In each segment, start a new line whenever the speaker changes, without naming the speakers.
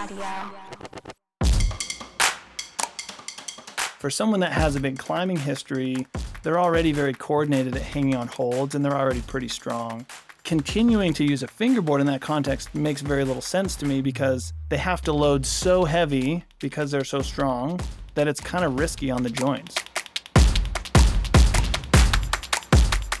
Audio.
For someone that has a big climbing history, they're already very coordinated at hanging on holds and they're already pretty strong. Continuing to use a fingerboard in that context makes very little sense to me because they have to load so heavy because they're so strong that it's kind of risky on the joints.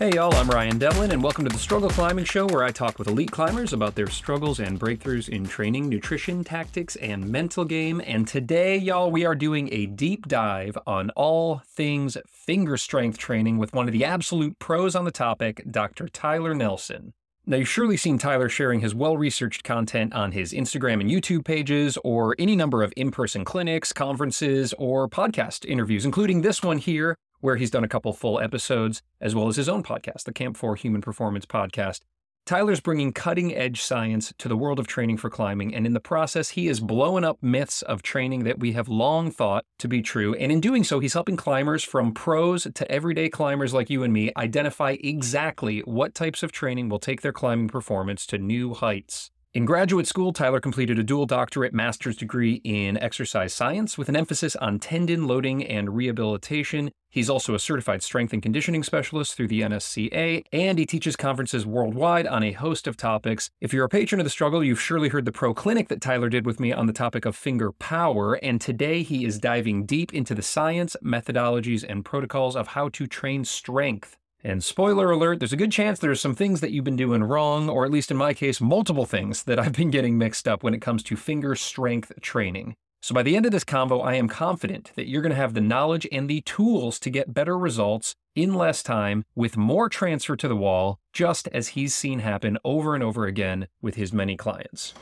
Hey y'all, I'm Ryan Devlin, and welcome to the Struggle Climbing Show, where I talk with elite climbers about their struggles and breakthroughs in training, nutrition, tactics, and mental game. And today, y'all, we are doing a deep dive on all things finger strength training with one of the absolute pros on the topic, Dr. Tyler Nelson. Now, you've surely seen Tyler sharing his well researched content on his Instagram and YouTube pages, or any number of in person clinics, conferences, or podcast interviews, including this one here where he's done a couple full episodes, as well as his own podcast, the Camp 4 Human Performance Podcast. Tyler's bringing cutting edge science to the world of training for climbing, and in the process, he is blowing up myths of training that we have long thought to be true. And in doing so, he's helping climbers from pros to everyday climbers like you and me identify exactly what types of training will take their climbing performance to new heights. In graduate school, Tyler completed a dual doctorate master's degree in exercise science with an emphasis on tendon loading and rehabilitation. He's also a certified strength and conditioning specialist through the NSCA, and he teaches conferences worldwide on a host of topics. If you're a patron of the struggle, you've surely heard the pro clinic that Tyler did with me on the topic of finger power, and today he is diving deep into the science, methodologies, and protocols of how to train strength. And spoiler alert, there's a good chance there's some things that you've been doing wrong, or at least in my case, multiple things that I've been getting mixed up when it comes to finger strength training. So by the end of this convo, I am confident that you're going to have the knowledge and the tools to get better results in less time with more transfer to the wall, just as he's seen happen over and over again with his many clients.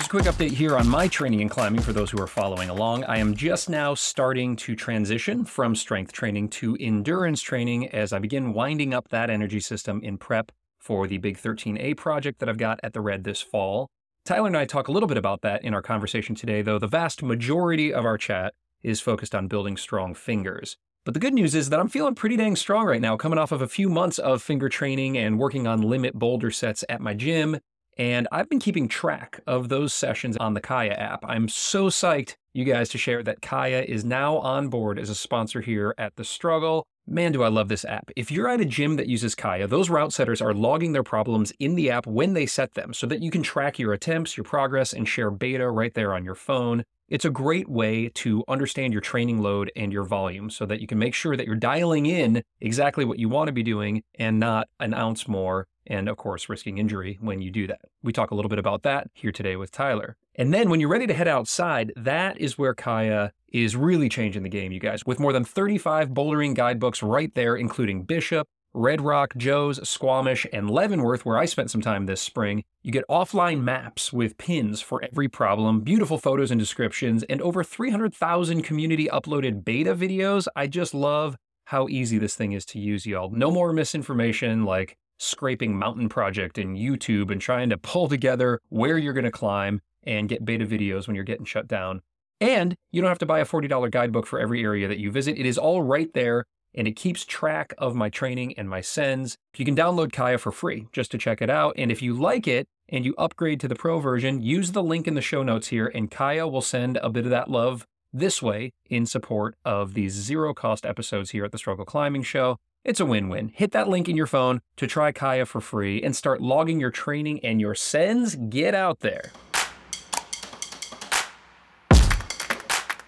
Just a quick update here on my training and climbing for those who are following along. I am just now starting to transition from strength training to endurance training as I begin winding up that energy system in prep for the Big 13A project that I've got at the Red this fall. Tyler and I talk a little bit about that in our conversation today, though the vast majority of our chat is focused on building strong fingers. But the good news is that I'm feeling pretty dang strong right now, coming off of a few months of finger training and working on limit boulder sets at my gym and I've been keeping track of those sessions on the Kaya app. I'm so psyched, you guys, to share that Kaya is now on board as a sponsor here at The Struggle. Man, do I love this app. If you're at a gym that uses Kaya, those route setters are logging their problems in the app when they set them so that you can track your attempts, your progress, and share beta right there on your phone. It's a great way to understand your training load and your volume so that you can make sure that you're dialing in exactly what you want to be doing and not an ounce more and of course, risking injury when you do that. We talk a little bit about that here today with Tyler. And then when you're ready to head outside, that is where Kaya is really changing the game, you guys, with more than 35 bouldering guidebooks right there, including Bishop, Red Rock, Joe's, Squamish, and Leavenworth, where I spent some time this spring. You get offline maps with pins for every problem, beautiful photos and descriptions, and over 300,000 community uploaded beta videos. I just love how easy this thing is to use, y'all. No more misinformation like scraping mountain project in YouTube and trying to pull together where you're going to climb and get beta videos when you're getting shut down. And you don't have to buy a $40 guidebook for every area that you visit. It is all right there and it keeps track of my training and my sends. You can download Kaya for free just to check it out. And if you like it and you upgrade to the pro version, use the link in the show notes here and Kaya will send a bit of that love this way in support of these zero cost episodes here at the Struggle Climbing Show. It's a win win. Hit that link in your phone to try Kaya for free and start logging your training and your sends. Get out there.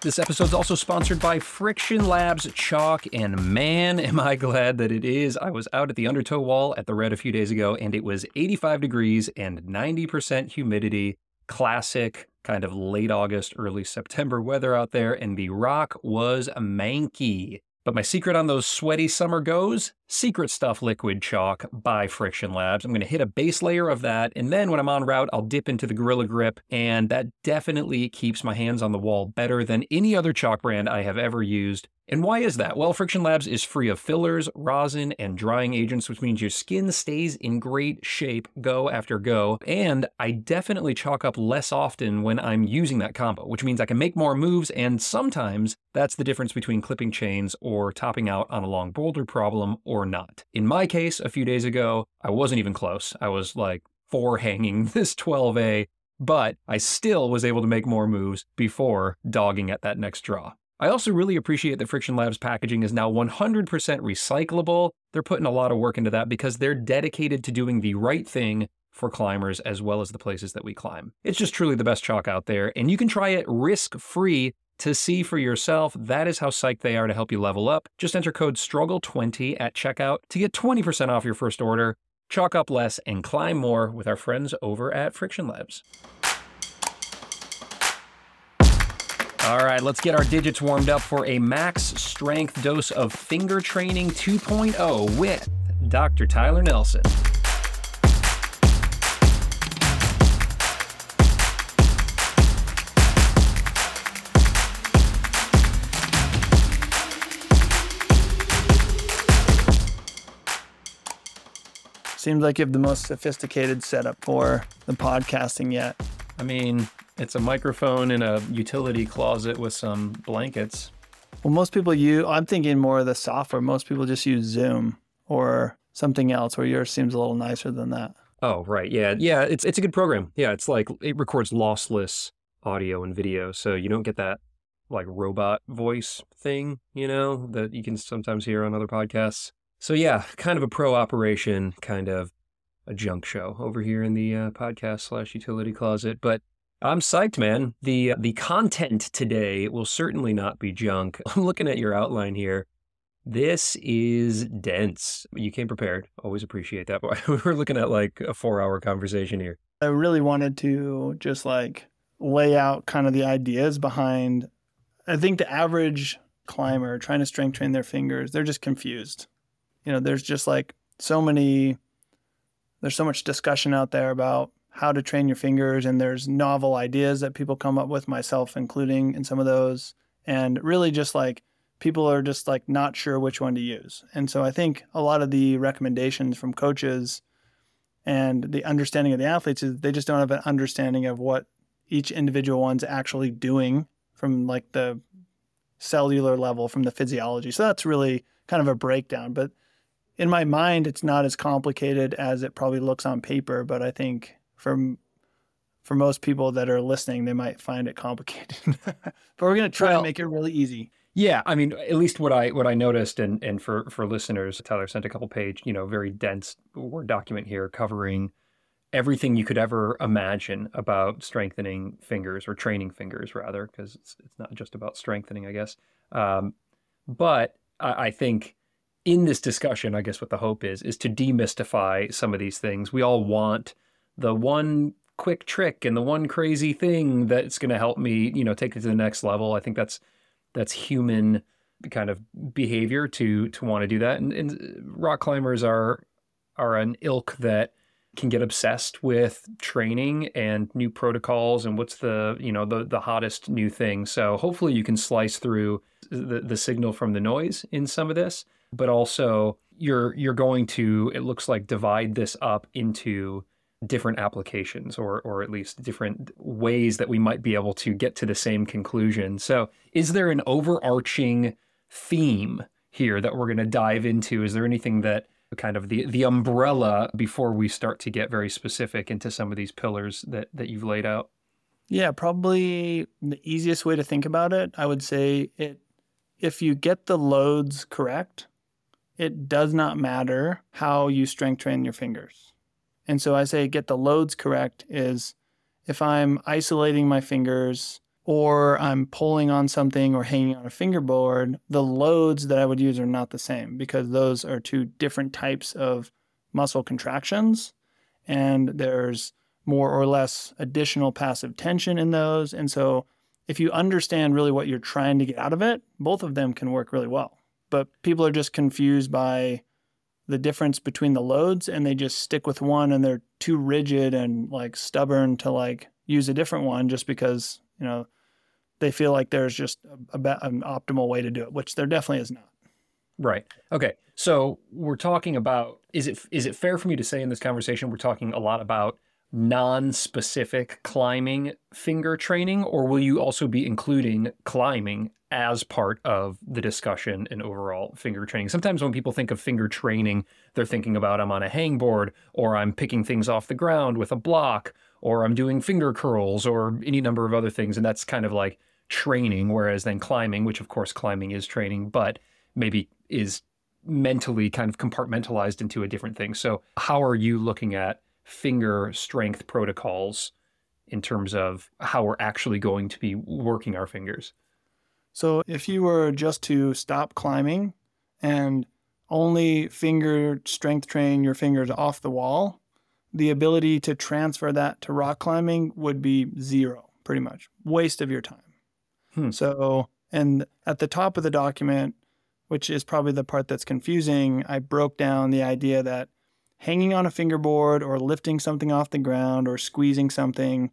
This episode is also sponsored by Friction Labs Chalk, and man, am I glad that it is. I was out at the undertow wall at the Red a few days ago, and it was 85 degrees and 90% humidity. Classic kind of late August, early September weather out there, and the rock was manky. But my secret on those sweaty summer goes Secret Stuff Liquid Chalk by Friction Labs. I'm going to hit a base layer of that, and then when I'm on route, I'll dip into the Gorilla Grip, and that definitely keeps my hands on the wall better than any other chalk brand I have ever used. And why is that? Well, Friction Labs is free of fillers, rosin, and drying agents, which means your skin stays in great shape go after go. And I definitely chalk up less often when I'm using that combo, which means I can make more moves, and sometimes that's the difference between clipping chains or topping out on a long boulder problem or not. In my case, a few days ago, I wasn't even close. I was like four hanging this 12A, but I still was able to make more moves before dogging at that next draw. I also really appreciate that Friction Labs packaging is now 100% recyclable. They're putting a lot of work into that because they're dedicated to doing the right thing for climbers as well as the places that we climb. It's just truly the best chalk out there, and you can try it risk free to see for yourself. That is how psyched they are to help you level up. Just enter code STRUGGLE20 at checkout to get 20% off your first order. Chalk up less and climb more with our friends over at Friction Labs. All right, let's get our digits warmed up for a max strength dose of finger training 2.0 with Dr. Tyler Nelson.
Seems like you have the most sophisticated setup for the podcasting yet.
I mean, it's a microphone in a utility closet with some blankets.
Well, most people use, I'm thinking more of the software. Most people just use Zoom or something else, where yours seems a little nicer than that.
Oh, right. Yeah. Yeah. It's, it's a good program. Yeah. It's like it records lossless audio and video. So you don't get that like robot voice thing, you know, that you can sometimes hear on other podcasts. So yeah, kind of a pro operation, kind of a junk show over here in the uh, podcast slash utility closet. But I'm psyched, man. The uh, the content today will certainly not be junk. I'm looking at your outline here. This is dense. You came prepared. Always appreciate that. We're looking at like a four hour conversation here.
I really wanted to just like lay out kind of the ideas behind. I think the average climber trying to strength train their fingers, they're just confused you know, there's just like so many, there's so much discussion out there about how to train your fingers, and there's novel ideas that people come up with, myself including in some of those, and really just like people are just like not sure which one to use. And so I think a lot of the recommendations from coaches and the understanding of the athletes is they just don't have an understanding of what each individual one's actually doing from like the cellular level from the physiology. So that's really kind of a breakdown. But in my mind, it's not as complicated as it probably looks on paper, but I think for for most people that are listening, they might find it complicated. but we're going to try well, and make it really easy.
Yeah, I mean, at least what I what I noticed, and and for for listeners, Tyler sent a couple page, you know, very dense word document here covering everything you could ever imagine about strengthening fingers or training fingers, rather, because it's it's not just about strengthening, I guess. Um, but I, I think in this discussion, I guess what the hope is, is to demystify some of these things. We all want the one quick trick and the one crazy thing that's going to help me, you know, take it to the next level. I think that's that's human kind of behavior to to want to do that. And, and rock climbers are are an ilk that can get obsessed with training and new protocols and what's the you know the the hottest new thing. So hopefully you can slice through the the signal from the noise in some of this but also you're you're going to it looks like divide this up into different applications or or at least different ways that we might be able to get to the same conclusion. So, is there an overarching theme here that we're going to dive into? Is there anything that kind of the the umbrella before we start to get very specific into some of these pillars that that you've laid out?
Yeah, probably the easiest way to think about it, I would say it if you get the loads correct, it does not matter how you strength train your fingers. And so I say get the loads correct is if I'm isolating my fingers or I'm pulling on something or hanging on a fingerboard, the loads that I would use are not the same because those are two different types of muscle contractions and there's more or less additional passive tension in those. And so if you understand really what you're trying to get out of it, both of them can work really well but people are just confused by the difference between the loads and they just stick with one and they're too rigid and like stubborn to like use a different one just because you know they feel like there's just a, a, an optimal way to do it which there definitely is not.
Right. Okay. So we're talking about is it is it fair for me to say in this conversation we're talking a lot about non-specific climbing finger training or will you also be including climbing as part of the discussion and overall finger training. Sometimes when people think of finger training, they're thinking about I'm on a hangboard or I'm picking things off the ground with a block or I'm doing finger curls or any number of other things. And that's kind of like training. Whereas then climbing, which of course climbing is training, but maybe is mentally kind of compartmentalized into a different thing. So, how are you looking at finger strength protocols in terms of how we're actually going to be working our fingers?
So, if you were just to stop climbing and only finger strength train your fingers off the wall, the ability to transfer that to rock climbing would be zero, pretty much. Waste of your time. Hmm. So, and at the top of the document, which is probably the part that's confusing, I broke down the idea that hanging on a fingerboard or lifting something off the ground or squeezing something,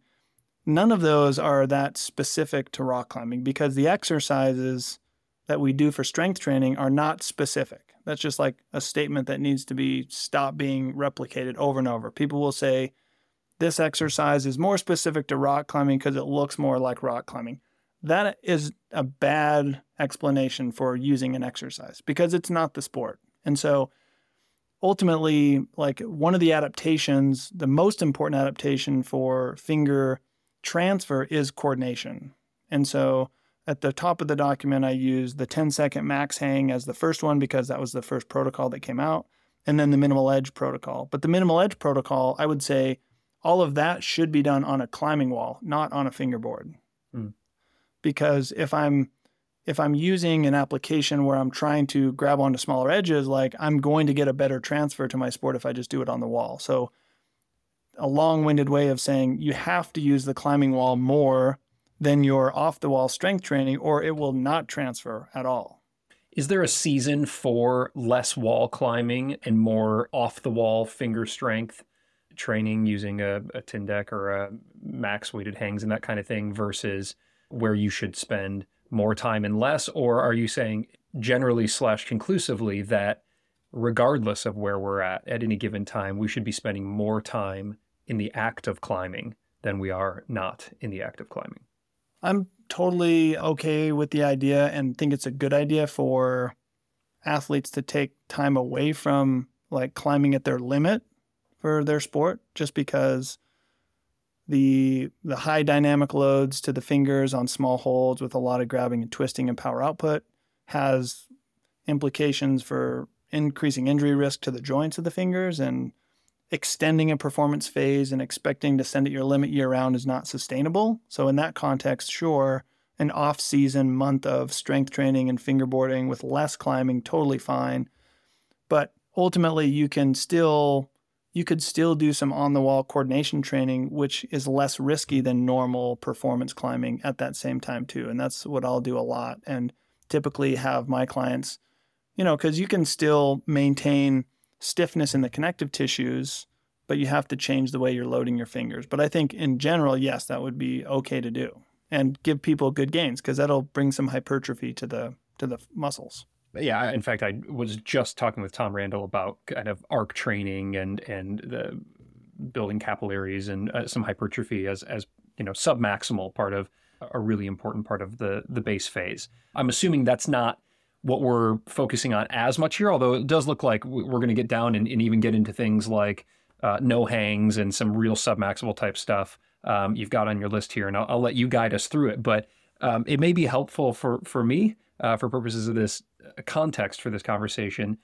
none of those are that specific to rock climbing because the exercises that we do for strength training are not specific. That's just like a statement that needs to be stopped being replicated over and over. People will say, this exercise is more specific to rock climbing because it looks more like rock climbing that is a bad explanation for using an exercise because it's not the sport. And so ultimately, like one of the adaptations, the most important adaptation for finger transfer is coordination. And so at the top of the document, I used the 10 second max hang as the first one because that was the first protocol that came out, and then the minimal edge protocol. But the minimal edge protocol, I would say all of that should be done on a climbing wall, not on a fingerboard. Mm because if I'm if I'm using an application where I'm trying to grab onto smaller edges, like I'm going to get a better transfer to my sport if I just do it on the wall. So a long-winded way of saying you have to use the climbing wall more than your off-the-wall strength training or it will not transfer at all.
Is there a season for less wall climbing and more off-the-wall finger strength training using a, a Tindeq or a max weighted hangs and that kind of thing versus – where you should spend more time and less? Or are you saying generally slash conclusively that regardless of where we're at at any given time, we should be spending more time in the act of climbing than we are not in the act of climbing?
I'm totally okay with the idea and think it's a good idea for athletes to take time away from like climbing at their limit for their sport just because the the high dynamic loads to the fingers on small holds with a lot of grabbing and twisting and power output has implications for increasing injury risk to the joints of the fingers and extending a performance phase and expecting to send at your limit year round is not sustainable. So in that context, sure, an off-season month of strength training and fingerboarding with less climbing totally fine. But ultimately you can still you could still do some on the wall coordination training, which is less risky than normal performance climbing at that same time, too. And that's what I'll do a lot and typically have my clients, you know, because you can still maintain stiffness in the connective tissues, but you have to change the way you're loading your fingers. But I think in general, yes, that would be okay to do and give people good gains because that'll bring some hypertrophy to the to the muscles
yeah, in fact, I was just talking with Tom Randall about kind of arc training and and the building capillaries and uh, some hypertrophy as as you know submaximal part of a really important part of the the base phase. I'm assuming that's not what we're focusing on as much here, although it does look like we're going to get down and, and, even get into things like uh, no hangs and some real submaximal type stuff um, you've got on your list here, and I'll, I'll, let you guide us through it. But um, it may be helpful for for me uh, for purposes of this uh, context for this conversation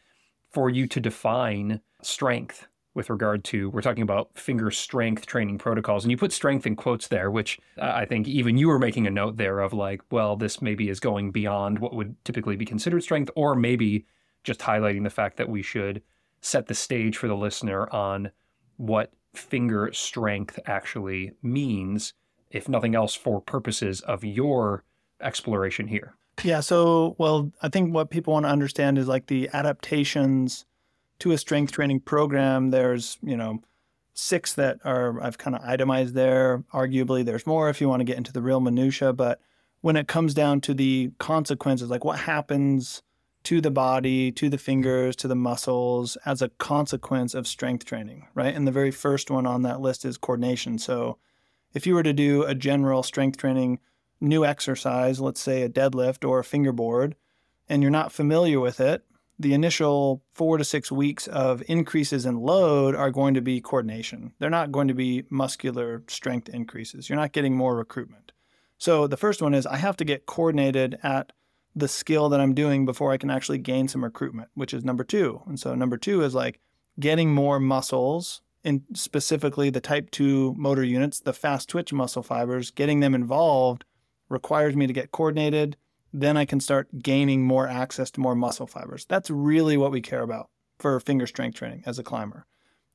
for you to define strength with regard to we're talking about finger strength training protocols and you put strength in quotes there which i think even you were making a note there of like well this maybe is going beyond what would typically be considered strength or maybe just highlighting the fact that we should set the stage for the listener on what finger strength actually means if nothing else for purposes of your exploration here
yeah. So, well, I think what people want to understand is like the adaptations to a strength training program. There's, you know, six that are I've kind of itemized there. Arguably, there's more if you want to get into the real minutia. But when it comes down to the consequences, like what happens to the body, to the fingers, to the muscles as a consequence of strength training, right? And the very first one on that list is coordination. So, if you were to do a general strength training new exercise, let's say a deadlift or a fingerboard, and you're not familiar with it, the initial four to six weeks of increases in load are going to be coordination. They're not going to be muscular strength increases. You're not getting more recruitment. So the first one is I have to get coordinated at the skill that I'm doing before I can actually gain some recruitment, which is number two. And so number two is like getting more muscles in specifically the type 2 motor units, the fast twitch muscle fibers, getting them involved requires me to get coordinated. Then I can start gaining more access to more muscle fibers. That's really what we care about for finger strength training as a climber.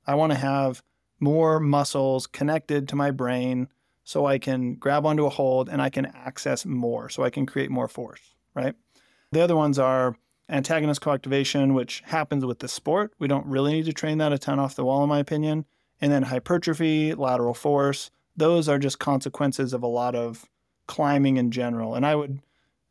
I want to have more muscles connected to my brain so I can grab onto a hold and I can access more, so I can create more force, right? The other ones are antagonist coactivation, which happens with the sport. We don't really need to train that a ton off the wall, in my opinion. And then hypertrophy, lateral force, those are just consequences of a lot of climbing in general. And I would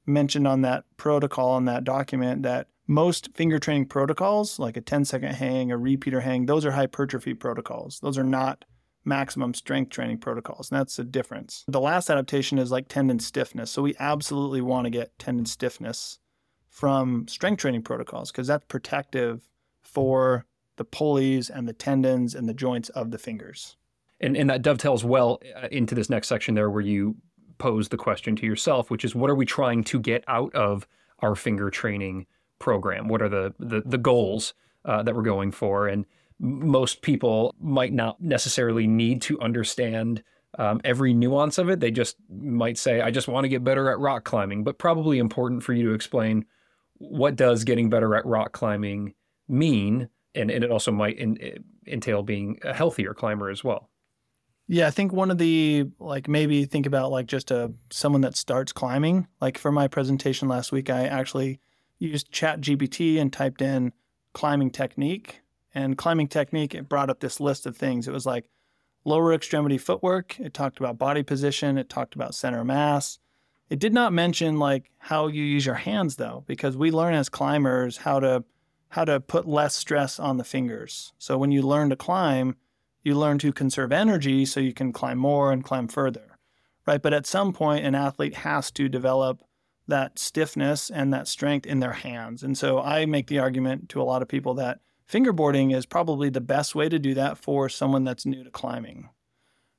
mention on that protocol on that document that most finger training protocols, like a 10 second hang, a repeater hang, those are hypertrophy protocols. Those are not maximum strength training protocols. And that's the difference. The last adaptation is like tendon stiffness. So we absolutely want to get tendon stiffness from strength training protocols because that's protective for the pulleys and the tendons and the joints of the fingers.
And, and that dovetails well uh, into this next section there where you pose the question to yourself, which is what are we trying to get out of our finger training program? What are the, the, the goals uh, that we're going for? And most people might not necessarily need to understand um, every nuance of it. They just might say, I just want to get better at rock climbing, but probably important for you to explain what does getting better at rock climbing mean? And, and it also might in, entail being a healthier climber as well.
Yeah, I think one of the like maybe think about like just a someone that starts climbing. Like for my presentation last week, I actually used Chat GPT and typed in climbing technique. And climbing technique, it brought up this list of things. It was like lower extremity footwork. It talked about body position. It talked about center mass. It did not mention like how you use your hands though, because we learn as climbers how to how to put less stress on the fingers. So when you learn to climb, you learn to conserve energy so you can climb more and climb further. Right? But at some point an athlete has to develop that stiffness and that strength in their hands. And so I make the argument to a lot of people that fingerboarding is probably the best way to do that for someone that's new to climbing.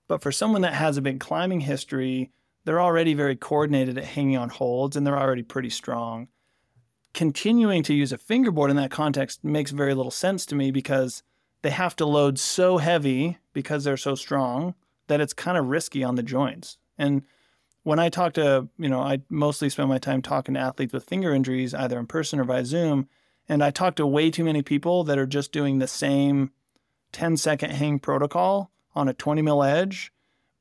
But for someone that has a big climbing history, they're already very coordinated at hanging on holds and they're already pretty strong. Continuing to use a fingerboard in that context makes very little sense to me because they have to load so heavy because they're so strong that it's kind of risky on the joints. And when I talk to, you know, I mostly spend my time talking to athletes with finger injuries, either in person or via Zoom. And I talk to way too many people that are just doing the same 10 second hang protocol on a 20 mil edge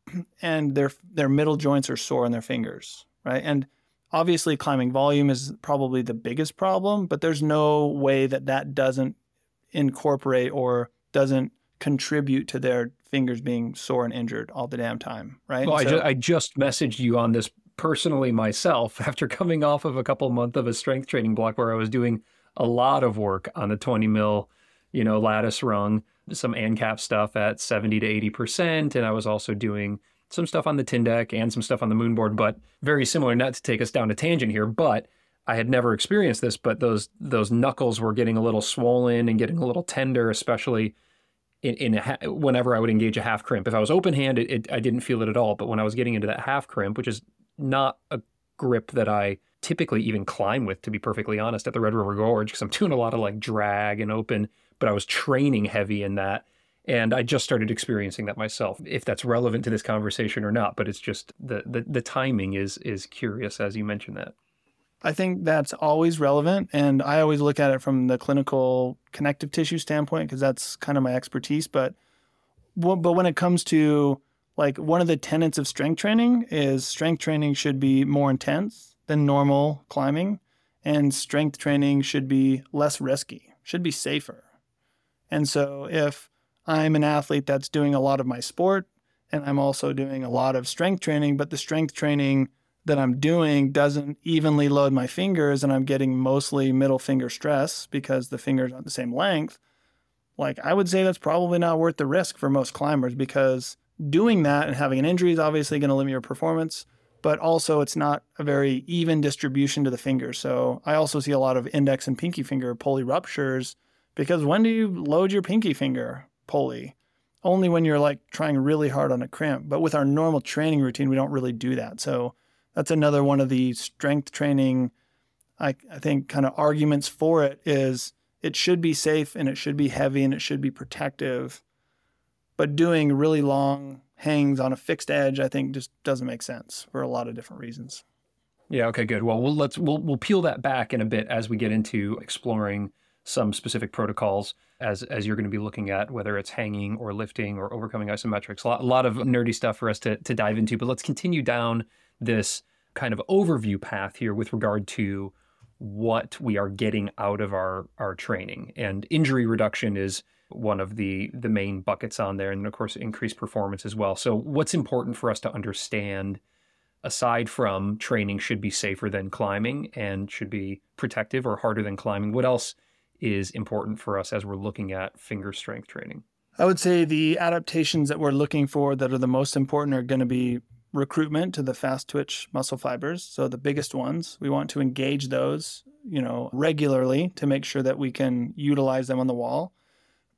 and their their middle joints are sore in their fingers, right? And obviously climbing volume is probably the biggest problem, but there's no way that that doesn't incorporate or doesn't contribute to their fingers being sore and injured all the damn time, right?
Well, so, I, ju- I just messaged you on this personally myself after coming off of a couple months of a strength training block where I was doing a lot of work on the 20 mil, you know, lattice rung some ANCAP stuff at 70 to 80%. And I was also doing some stuff on the Tindeq and some stuff on the Moonboard, but very similar, not to take us down a tangent here, but I had never experienced this, but those those knuckles were getting a little swollen and getting a little tender, especially in, in ha- whenever I would engage a half crimp. If I was open handed, it, I didn't feel it at all. But when I was getting into that half crimp, which is not a grip that I typically even climb with, to be perfectly honest, at the Red River Gorge, because I'm doing a lot of like drag and open but I was training heavy in that. And I just started experiencing that myself. If that's relevant to this conversation or not, but it's just the, the, the timing is is curious as you mentioned that.
I think that's always relevant. And I always look at it from the clinical connective tissue standpoint because that's kind of my expertise. But, but when it comes to like one of the tenets of strength training is strength training should be more intense than normal climbing, and strength training should be less risky, should be safer. And so if I'm an athlete that's doing a lot of my sport and I'm also doing a lot of strength training, but the strength training that I'm doing doesn't evenly load my fingers and I'm getting mostly middle finger stress because the fingers aren't the same length, like I would say that's probably not worth the risk for most climbers because doing that and having an injury is obviously going to limit your performance. but also it's not a very even distribution to the fingers. So I also see a lot of index and pinky finger pulley ruptures because when do you load your pinky finger pulley? Only when you're like trying really hard on a crimp. But with our normal training routine, we don't really do that. So that's another one of the strength training, I, I think, kind of arguments for it is it should be safe and it should be heavy and it should be protective. But doing really long hangs on a fixed edge, I think just doesn't make sense for a lot of different reasons.
Yeah. Okay. Good. Well, we'll let's we'll we'll peel that back in a bit as we get into exploring some specific protocols as as you're going to be looking at whether it's hanging or lifting or overcoming isometrics. A lot, a lot of nerdy stuff for us to to dive into. But let's continue down this kind of overview path here with regard to what we are getting out of our our training. And injury reduction is one of the the main buckets on there and of course increased performance as well. So what's important for us to understand aside from training should be safer than climbing and should be protective or harder than climbing what else is important for us as we're looking at finger strength training?
I would say the adaptations that we're looking for that are the most important are going to be recruitment to the fast twitch muscle fibers so the biggest ones we want to engage those you know regularly to make sure that we can utilize them on the wall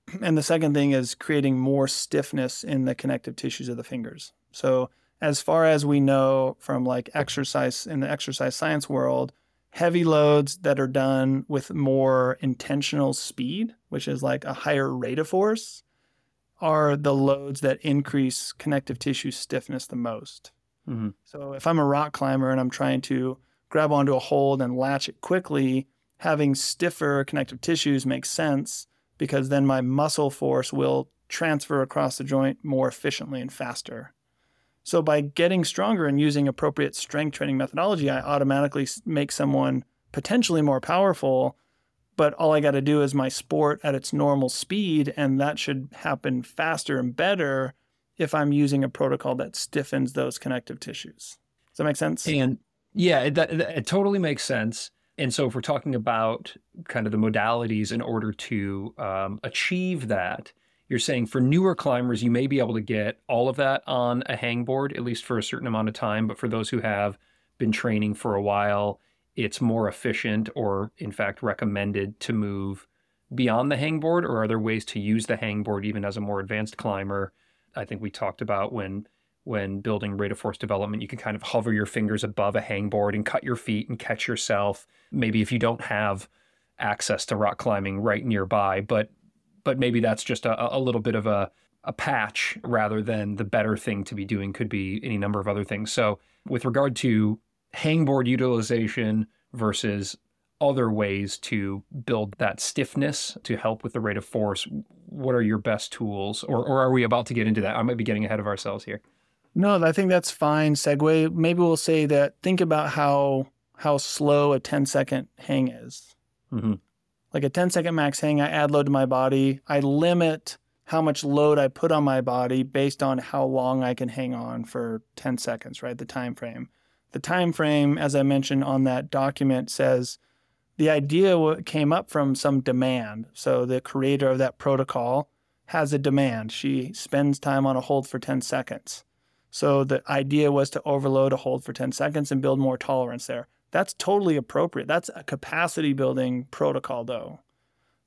and the second thing is creating more stiffness in the connective tissues of the fingers. So, as far as we know from like exercise in the exercise science world, heavy loads that are done with more intentional speed, which is like a higher rate of force, are the loads that increase connective tissue stiffness the most. Mm-hmm. So, if I'm a rock climber and I'm trying to grab onto a hold and latch it quickly, having stiffer connective tissues makes sense because then my muscle force will transfer across the joint more efficiently and faster. So by getting stronger and using appropriate strength training methodology, I automatically make someone potentially more powerful. But all I got to do is my sport at its normal speed, and that should happen faster and better if I'm using a protocol that stiffens those connective tissues. Does that make sense?
And yeah, it, that, it totally makes sense. And so, if we're talking about kind of the modalities in order to um, achieve that, you're saying for newer climbers, you may be able to get all of that on a hangboard, at least for a certain amount of time. But for those who have been training for a while, it's more efficient or, in fact, recommended to move beyond the hangboard? Or are there ways to use the hangboard even as a more advanced climber? I think we talked about when when building rate of force development, you can kind of hover your fingers above a hangboard and cut your feet and catch yourself. Maybe if you don't have access to rock climbing right nearby, but but maybe that's just a, a little bit of a, a patch rather than the better thing to be doing could be any number of other things. So with regard to hangboard utilization versus other ways to build that stiffness to help with the rate of force, what are your best tools? Or, or are we about to get into that? I might be getting ahead of ourselves here.
No, I think that's fine. Segue. Maybe we'll say that. Think about how how slow a 10 second hang is. Mm-hmm. Like a 10 second max hang, I add load to my body. I limit how much load I put on my body based on how long I can hang on for 10 seconds, right? The time frame. The time frame, as I mentioned on that document, says the idea came up from some demand. So the creator of that protocol has a demand. She spends time on a hold for 10 seconds. So the idea was to overload a hold for 10 seconds and build more tolerance there. That's totally appropriate. That's a capacity building protocol, though.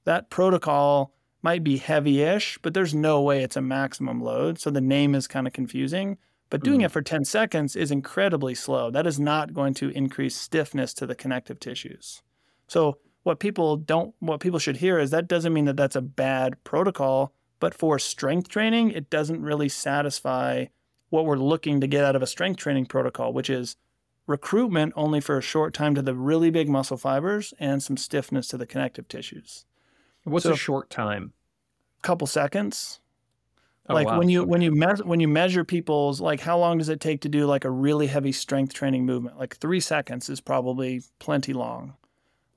That protocol might be heavy ish, but there's no way it's a maximum load. So the name is kind of confusing. But doing mm. it for 10 seconds is incredibly slow. That is not going to increase stiffness to the connective tissues. So what people don't what people should hear is that doesn't mean that that's a bad protocol, but for strength training, it doesn't really satisfy what we're looking to get out of a strength training protocol, which is recruitment only for a short time to the really big muscle fibers and some stiffness to the connective tissues.
What's so, a short time?
A couple seconds. Oh, like wow. when you okay. when you me- when you measure people's like how long does it take to do like a really heavy strength training movement? Like 3 seconds is probably plenty long.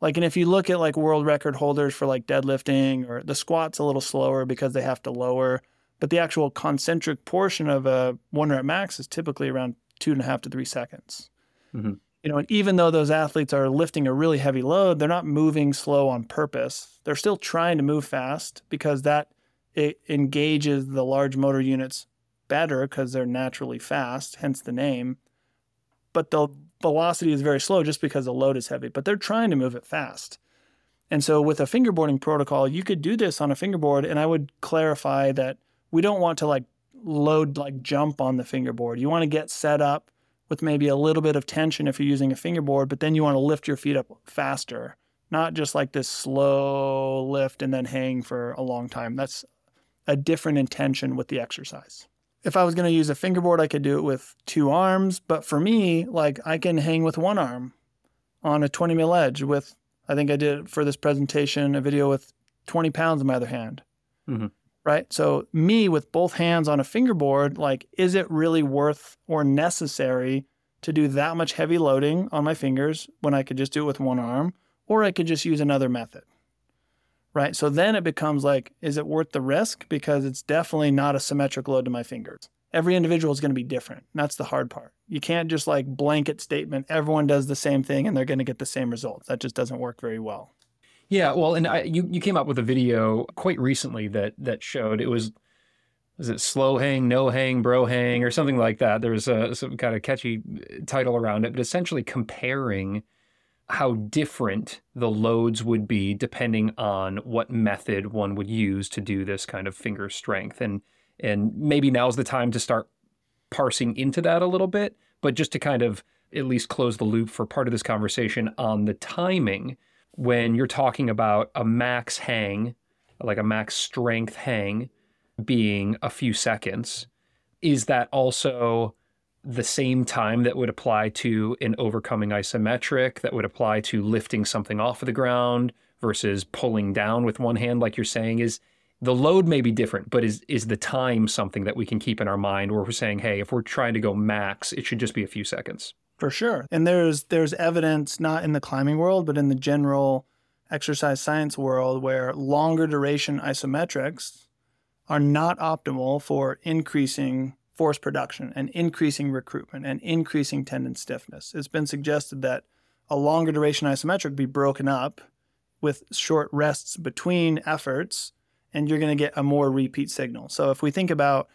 Like and if you look at like world record holders for like deadlifting or the squats a little slower because they have to lower but the actual concentric portion of a one rep max is typically around two and a half to three seconds. Mm-hmm. You know, and even though those athletes are lifting a really heavy load, they're not moving slow on purpose. They're still trying to move fast because that it engages the large motor units better because they're naturally fast, hence the name. but the velocity is very slow just because the load is heavy. But they're trying to move it fast. And so with a fingerboarding protocol, you could do this on a fingerboard. And I would clarify that we don't want to like load like jump on the fingerboard. You want to get set up with maybe a little bit of tension if you're using a fingerboard, but then you want to lift your feet up faster, not just like this slow lift and then hang for a long time. That's a different intention with the exercise. If I was going to use a fingerboard, I could do it with two arms, but for me, like I can hang with one arm on a 20 mil edge with I think I did for this presentation a video with 20 pounds in my other hand. Mm-hmm. Right. So, me with both hands on a fingerboard, like, is it really worth or necessary to do that much heavy loading on my fingers when I could just do it with one arm? Or I could just use another method. Right. So then it becomes like, is it worth the risk? Because it's definitely not a symmetric load to my fingers every individual is going to be different. That's the hard part. You can't just like blanket statement, everyone does the same thing and they're going to get the same results. That just doesn't work very well.
Yeah, well, and I, you you came up with a video quite recently that that showed it was was it slow hang, no hang, bro hang, or something like that. There was a some kind of catchy uh, title around it, but essentially comparing how different the loads would be depending on what method one would use to do this kind of finger strength. And and maybe now's the time to start parsing into that a little bit, but just to kind of at least close the loop for part of this conversation on the timing when you're talking about a max hang, like a max strength hang being a few seconds, is that also the same time that would apply to an overcoming isometric, that would apply to lifting something off of the ground versus pulling down with one hand, like you're saying? Is the load may be different, but is is the time something that we can keep in our mind where we're saying, hey, if we're trying to go max, it should just be a few seconds?
For sure. And there's there's evidence not in the climbing world, but in the general exercise science world where longer duration isometrics are not optimal for increasing force production and increasing recruitment and increasing tendon stiffness. It's been suggested that a longer duration isometric be broken up with short rests between efforts and you're going to get a more repeat signal. So if we think about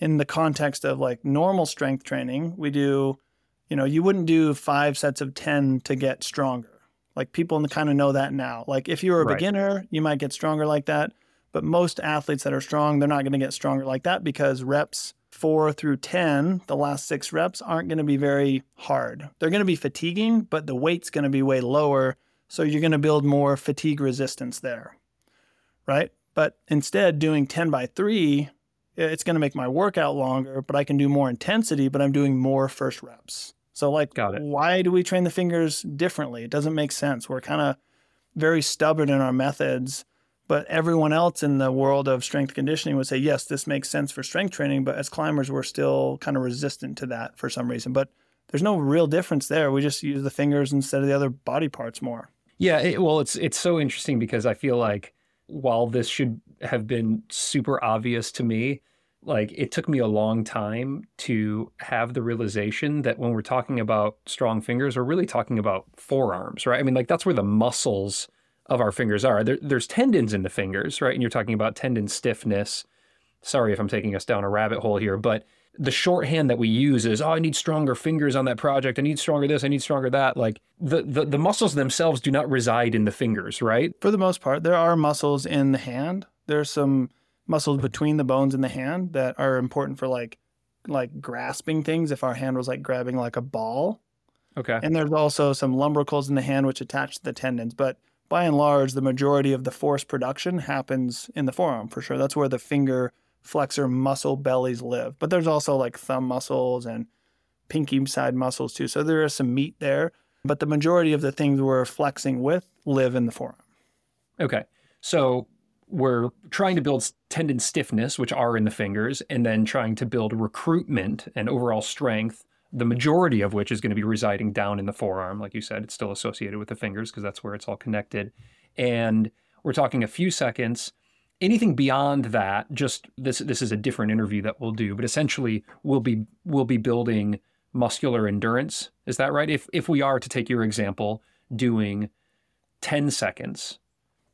in the context of like normal strength training, we do, you know, you wouldn't do five sets of 10 to get stronger. Like people kind of know that now. Like if you're a right. beginner, you might get stronger like that. But most athletes that are strong, they're not going to get stronger like that because reps four through 10, the last six reps, aren't going to be very hard. They're going to be fatiguing, but the weight's going to be way lower. So you're going to build more fatigue resistance there. Right. But instead, doing 10 by 3, it's going to make my workout longer, but I can do more intensity, but I'm doing more first reps. So, like, Got it. why do we train the fingers differently? It doesn't make sense. We're kind of very stubborn in our methods, but everyone else in the world of strength conditioning would say, yes, this makes sense for strength training. But as climbers, we're still kind of resistant to that for some reason. But there's no real difference there. We just use the fingers instead of the other body parts more.
Yeah, it, well, it's it's so interesting because I feel like while this should have been super obvious to me, like it took me a long time to have the realization that when we're talking about strong fingers, we're really talking about forearms, right? I mean, like that's where the muscles of our fingers are. There, there's tendons in the fingers, right? And you're talking about tendon stiffness. Sorry if I'm taking us down a rabbit hole here, but the shorthand that we use is, oh, I need stronger fingers on that project. I need stronger this. I need stronger that. Like the, the, the muscles themselves do not reside in the fingers, right?
For the most part, there are muscles in the hand. There's some muscles between the bones in the hand that are important for like like grasping things. If our hand was like grabbing like a ball.
Okay.
And there's also some lumbricals in the hand which attach to the tendons, but by and large, the majority of the force production happens in the forearm for sure. That's where the finger flexor muscle bellies live. But there's also like thumb muscles and pinky side muscles too. So there is some meat there. But the majority of the things we're flexing with live in the forearm.
Okay. So we're trying to build tendon stiffness, which are in the fingers, and then trying to build recruitment and overall strength, the majority of which is going to be residing down in the forearm. Like you said, it's still associated with the fingers because that's where it's all connected. And we're talking a few seconds anything beyond that, just this this is a different interview that we'll do, but essentially we'll be we'll be building muscular endurance. Is that right? If if we are to take your example, doing 10 seconds,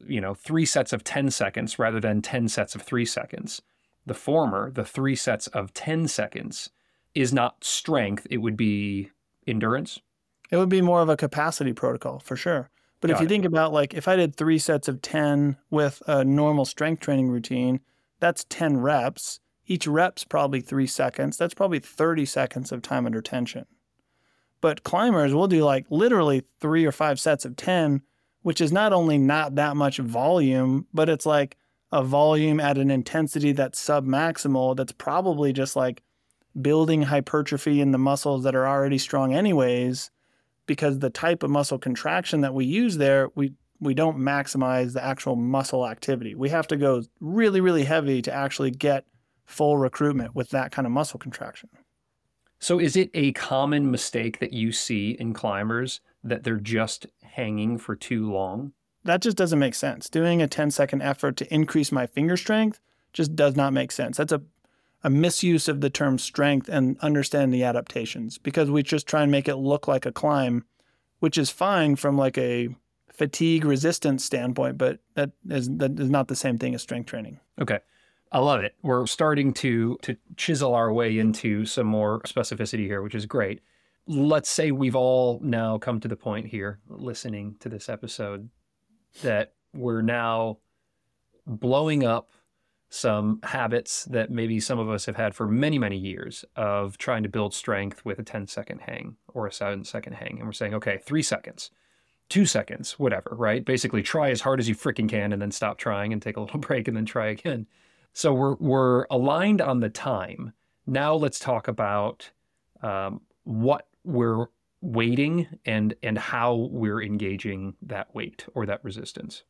you know, three sets of 10 seconds rather than 10 sets of three seconds. The former, the three sets of 10 seconds, is not strength. It would be endurance?
It would be more of a capacity protocol for sure. But if you
it.
think about like if I did three sets of 10 with a normal strength training routine, that's 10 reps. Each rep's probably three seconds. That's probably 30 seconds of time under tension. But climbers will do like literally three or five sets of 10, which is not only not that much volume, but it's like a volume at an intensity that's sub maximal that's probably just like building hypertrophy in the muscles that are already strong anyways because the type of muscle contraction that we use there we we don't maximize the actual muscle activity. We have to go really really heavy to actually get full recruitment with that kind of muscle contraction.
So, is it a common mistake that you see in climbers that they're just hanging for too long?
that just doesn't make sense. Doing a 10 second effort to increase my finger strength just does not make sense. That's a a misuse of the term strength and understand the adaptations because we just try and make it look like a climb which is fine from like a fatigue resistance standpoint but that is that is not the same thing as strength training
Okay. I love it. We're starting to to chisel our way into some more specificity here, which is great. Let's say we've all now come to the point here listening to this episode that we're now blowing up some habits that maybe some of us have had for many, many years of trying to build strength with a 10 second hang or a seven second hang. And we're saying, okay, three seconds, two seconds, whatever, right? Basically, try as hard as you freaking can and then stop trying and take a little break and then try again. So we're, we're aligned on the time. Now let's talk about um, what we're weighting and, and how we're engaging that weight or that resistance.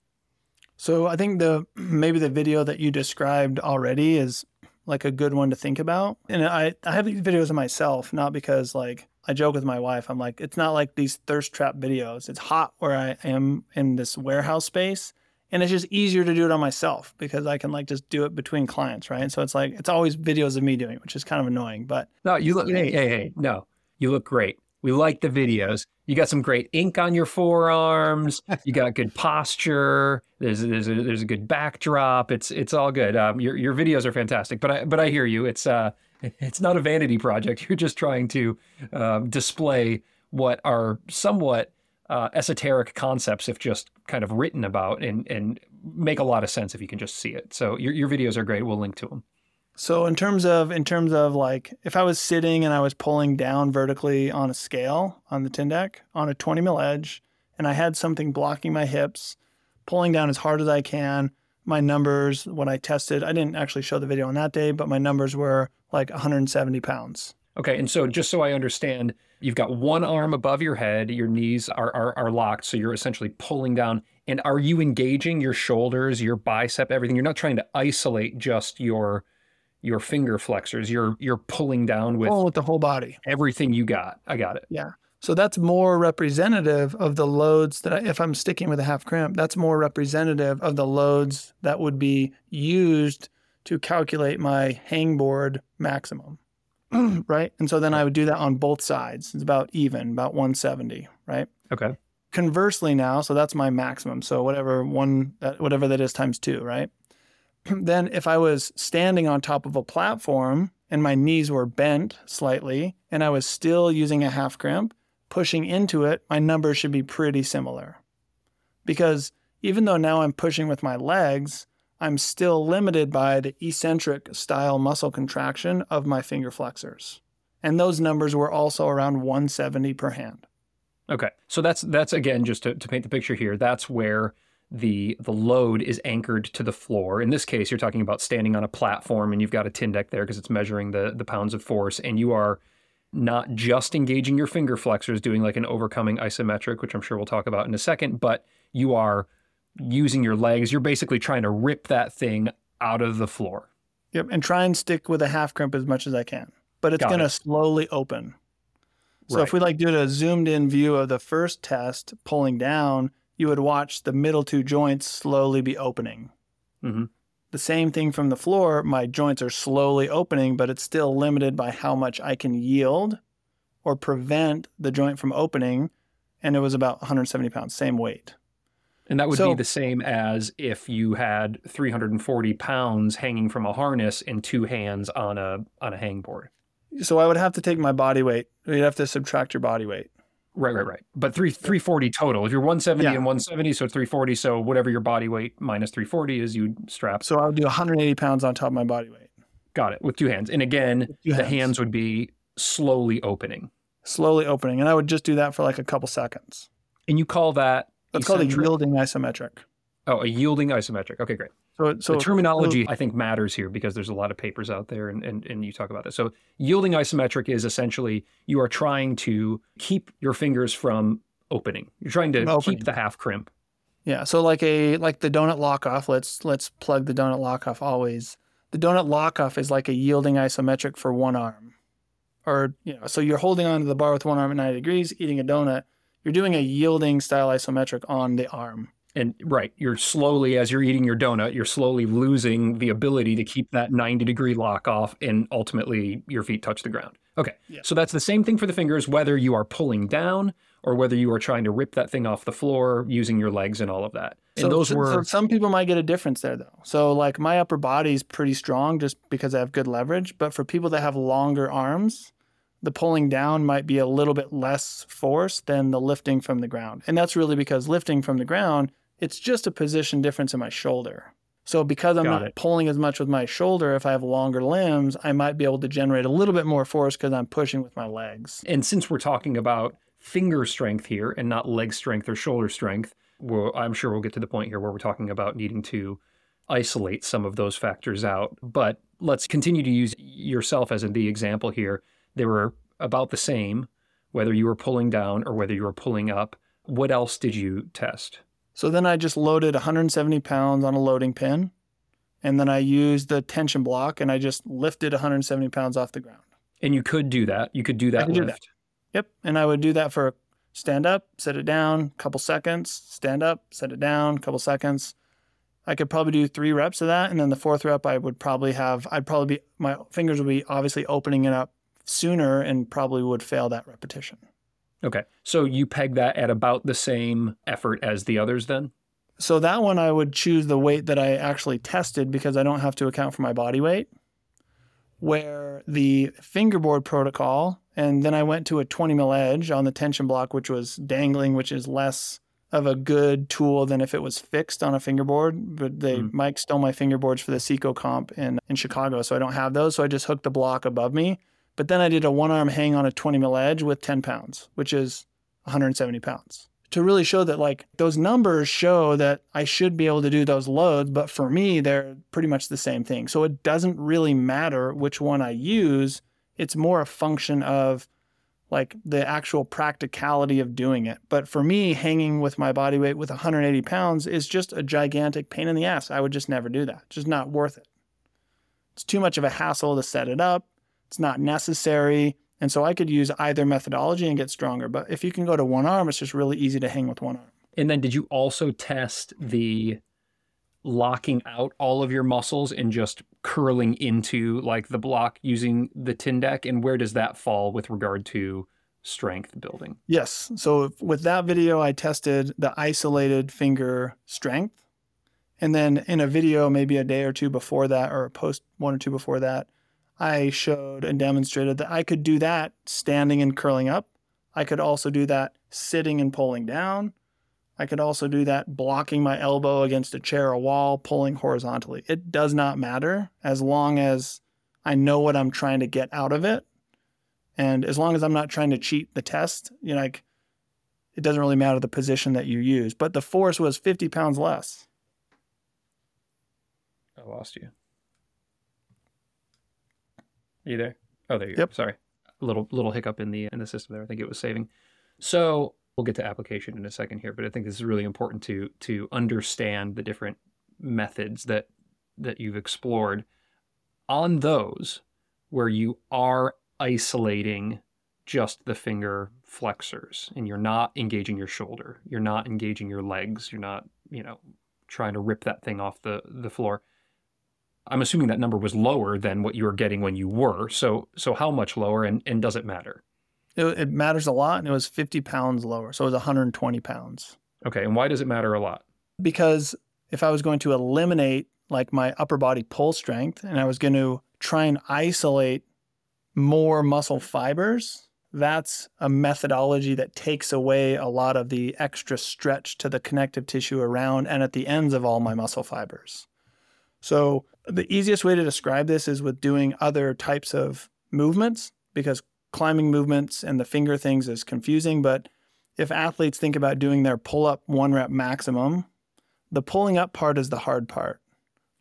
So I think the maybe the video that you described already is like a good one to think about. And I, I have these videos of myself, not because like I joke with my wife. I'm like, it's not like these thirst trap videos. It's hot where I am in this warehouse space. And it's just easier to do it on myself because I can like just do it between clients, right? So it's like it's always videos of me doing it, which is kind of annoying. But
No, you look. Hey, hey, hey! No, you look great. We like the videos. You got some great ink on your forearms. You got good posture. There's there's a, there's a good backdrop. It's it's all good. Um, your your videos are fantastic. But I but I hear you. It's uh it's not a vanity project. You're just trying to um, display what are somewhat uh, esoteric concepts, if just kind of written about, and and make a lot of sense if you can just see it. So your your videos are great. We'll link to them.
So in terms of in terms of like if I was sitting and I was pulling down vertically on a scale on the Tindeq on a 20 mil edge and I had something blocking my hips, pulling down as hard as I can, my numbers when I tested, I didn't actually show the video on that day, but my numbers were like 170 pounds.
Okay, and so just so I understand, you've got one arm above your head, your knees are, are are locked, so you're essentially pulling down. And are you engaging your shoulders, your bicep, everything? You're not trying to isolate just your your finger flexors. You're you're pulling down with
Pulling with the whole body.
everything you got. I got it.
Yeah. So that's more representative of the loads that I, if I'm sticking with a half crimp, that's more representative of the loads that would be used to calculate my hangboard maximum. right? And so then I would do that on both sides. It's about even, about 170, right?
Okay.
Conversely now, so that's my maximum. So whatever one whatever that is times 2, right? then if I was standing on top of a platform and my knees were bent slightly and I was still using a half crimp, pushing into it, my numbers should be pretty similar. Because even though now I'm pushing with my legs, I'm still limited by the eccentric style muscle contraction of my finger flexors. And those numbers were also around 170 per hand.
Okay. So that's that's again just to, to paint the picture here. That's where the the load is anchored to the floor. In this case, you're talking about standing on a platform and you've got a Tindeq there because it's measuring the the pounds of force, and you are not just engaging your finger flexors, doing like an overcoming isometric, which I'm sure we'll talk about in a second, but you are using your legs. You're basically trying to rip that thing out of the floor.
Yep. And try and stick with a half crimp as much as I can. But it's going to slowly open. So
Right.
if we like do a zoomed in view of the first test pulling down, you would watch the middle two joints slowly be opening.
hmm
The same thing from the floor, my joints are slowly opening, but it's still limited by how much I can yield or prevent the joint from opening. And it was about 170 pounds, same weight.
And that would
So-
be the same as if you had 340 pounds hanging from a harness and two hands on a on a hangboard.
So I would have to take my body weight. You'd have to subtract your body weight.
Right, right, right. But three three forty total. If you're one seventy
Yeah.
and one seventy, so three forty. So whatever your body weight minus three forty is, you strap.
So I'll do 180 pounds on top of my body weight.
Got it with two hands. And again, the
hands.
hands would be slowly opening.
Slowly opening. And I would just do that for like a couple seconds.
And you call that
That's called a yielding isometric.
Oh, a yielding isometric. Okay, great.
So, so
the terminology I think matters here because there's a lot of papers out there and, and, and you talk about this. So yielding isometric is essentially you are trying to keep your fingers from opening. You're trying to
Opening.
keep the half crimp.
Yeah, so like a like the donut lock off. Let's let's plug the donut lock off always. The donut lock off is like a yielding isometric for one arm, or you know, so you're holding onto the bar with one arm at 90 degrees, eating a donut. You're doing a yielding style isometric on the arm.
And right, you're slowly, as you're eating your donut, you're slowly losing the ability to keep that 90 degree lock off and ultimately your feet touch the ground. Okay.
Yeah.
So that's the same thing for the fingers, whether you are pulling down or whether you are trying to rip that thing off the floor using your legs and all of that. And those
so-
were,
so some people might get a difference there though. So like my upper body is pretty strong just because I have good leverage, but for people that have longer arms, the pulling down might be a little bit less force than the lifting from the ground. And that's really because lifting from the ground, it's just a position difference in my shoulder. So because I'm
Got
not
it.
pulling as much with my shoulder, if I have longer limbs, I might be able to generate a little bit more force because I'm pushing with my legs.
and since we're talking about finger strength here and not leg strength or shoulder strength, well, I'm sure we'll get to the point here where we're talking about needing to isolate some of those factors out. But let's continue to use yourself as the example here. They were about the same, whether you were pulling down or whether you were pulling up. What else did you test?
So then I just loaded 170 pounds on a loading pin. And then I used the tension block and I just lifted 170 pounds off the ground.
And you could do that. You could do that
could do
lift.
Yep. And I would do that for stand up, set it down, couple seconds, stand up, set it down, couple seconds. I could probably do three reps of that. And then the fourth rep, I would probably have, I'd probably be, my fingers would be obviously opening it up sooner and probably would fail that repetition.
Okay. So you peg that at about the same effort as the others then?
So that one, I would choose the weight that I actually tested because I don't have to account for my body weight. Where the fingerboard protocol, and then I went to a 20 mil edge on the tension block, which was dangling, which is less of a good tool than if it was fixed on a fingerboard. But they
Mm.
Mike stole my fingerboards for the Seco comp in, in Chicago, so I don't have those. So I just hooked the block above me. But then I did a one arm hang on a 20 mil edge with 10 pounds, which is 170 pounds. To really show that, like, those numbers show that I should be able to do those loads, but for me, they're pretty much the same thing. So it doesn't really matter which one I use. It's more a function of like the actual practicality of doing it. But for me, hanging with my body weight with 180 pounds is just a gigantic pain in the ass. I would just never do that. Just not worth it. It's too much of a hassle to set it up. It's not necessary. And so I could use either methodology and get stronger. But if you can go to one arm, it's just really easy to hang with one arm.
And then did you also test the locking out all of your muscles and just curling into like the block using the tin deck? And where does that fall with regard to strength building?
Yes. So with that video, I tested the isolated finger strength. And then in a video, maybe a day or two before that, or a post one or two before that, I showed and demonstrated that I could do that standing and curling up. I could also do that sitting and pulling down. I could also do that blocking my elbow against a chair or wall, pulling horizontally. It does not matter as long as I know what I'm trying to get out of it. And as long as I'm not trying to cheat the test, you know, like it doesn't really matter the position that you use. But the force was 50 pounds less.
I lost you. Are you there? Oh, there you
Yep.
go. Sorry. A little little hiccup in the in the system there. I think it was saving. So we'll get to application in a second here, but I think this is really important to to understand the different methods that that you've explored on those where you are isolating just the finger flexors and you're not engaging your shoulder you're not engaging your legs you're not you know trying to rip that thing off the the floor i'm assuming that number was lower than what you were getting when you were so so how much lower and and does it matter
It, it matters a lot, and it was 50 pounds lower. So it was 120 pounds.
okay and why does it matter a lot
Because if I was going to eliminate like my upper body pull strength and I was going to try and isolate more muscle fibers, that's a methodology that takes away a lot of the extra stretch to the connective tissue around and at the ends of all my muscle fibers. So, the easiest way to describe this is with doing other types of movements because climbing movements and the finger things is confusing. But if athletes think about doing their pull up one rep maximum, the pulling up part is the hard part.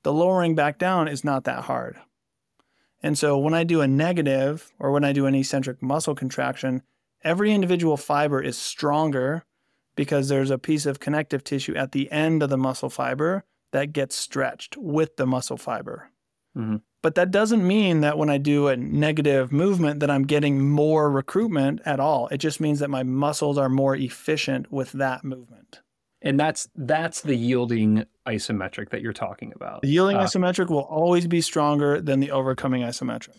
The lowering back down is not that hard. And so when I do a negative or when I do an eccentric muscle contraction, every individual fiber is stronger because there's a piece of connective tissue at the end of the muscle fiber that gets stretched with the muscle fiber. Mm-hmm. But that doesn't mean that when I do a negative movement that I'm getting more recruitment at all. It just means that my muscles are more efficient with that movement.
And that's that's the yielding isometric that you're talking about.
The yielding uh, isometric will always be stronger than the overcoming isometric.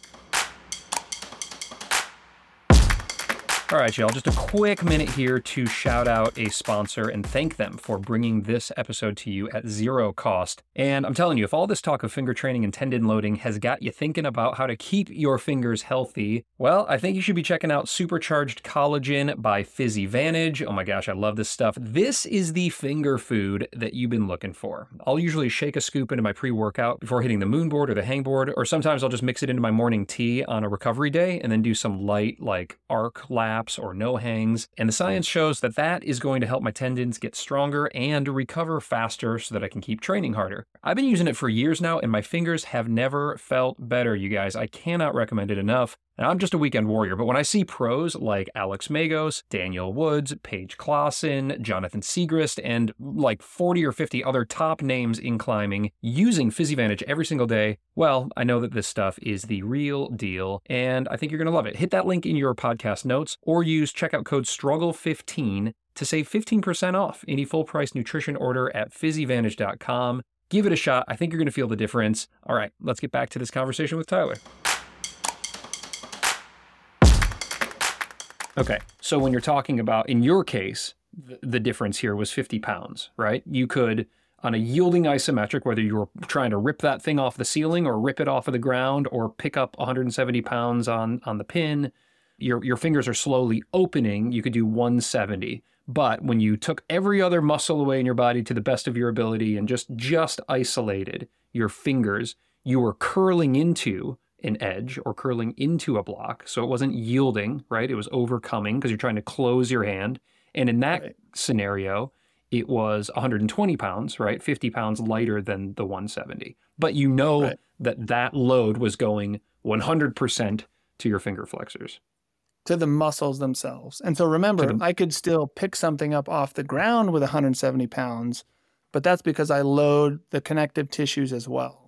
All right, y'all, just a quick minute here to shout out a sponsor and thank them for bringing this episode to you at zero cost. And I'm telling you, if all this talk of finger training and tendon loading has got you thinking about how to keep your fingers healthy, well, I think you should be checking out Supercharged Collagen by PhysiVantage. Oh my gosh, I love this stuff. This is the finger food that you've been looking for. I'll usually shake a scoop into my pre workout before hitting the moonboard or the hangboard, or sometimes I'll just mix it into my morning tea on a recovery day and then do some light, like arc or no hangs. And the science shows that that is going to help my tendons get stronger and recover faster so that I can keep training harder. I've been using it for years now and my fingers have never felt better, you guys. I cannot recommend it enough. And I'm just a weekend warrior, but when I see pros like Alex Megos, Daniel Woods, Paige Claassen, Jonathan Siegrist, and like 40 or 50 other top names in climbing using PhysiVantage every single day, well, I know that this stuff is the real deal, and I think you're going to love it. Hit that link in your podcast notes or use checkout code STRUGGLE15 to save 15% off any full price nutrition order at physivantage.com. Give it a shot. I think you're going to feel the difference. All right, let's get back to this conversation with Tyler. Okay. So when you're talking about, in your case, the, difference here was 50 pounds, right? You could, on a yielding isometric, whether you were trying to rip that thing off the ceiling or rip it off of the ground or pick up 170 pounds on, on the pin, your, your fingers are slowly opening. You could do 170. But when you took every other muscle away in your body to the best of your ability and just just isolated your fingers, you were curling into an edge or curling into a block. So it wasn't yielding, right? It was overcoming because you're trying to close your hand. And in that right. scenario, it was 120 pounds, right? 50 pounds lighter than the 170. But you know right. that that load was going 100% to your finger flexors.
To the muscles themselves. And so remember, the... I could still pick something up off the ground with 170 pounds, but that's because I load the connective tissues as well.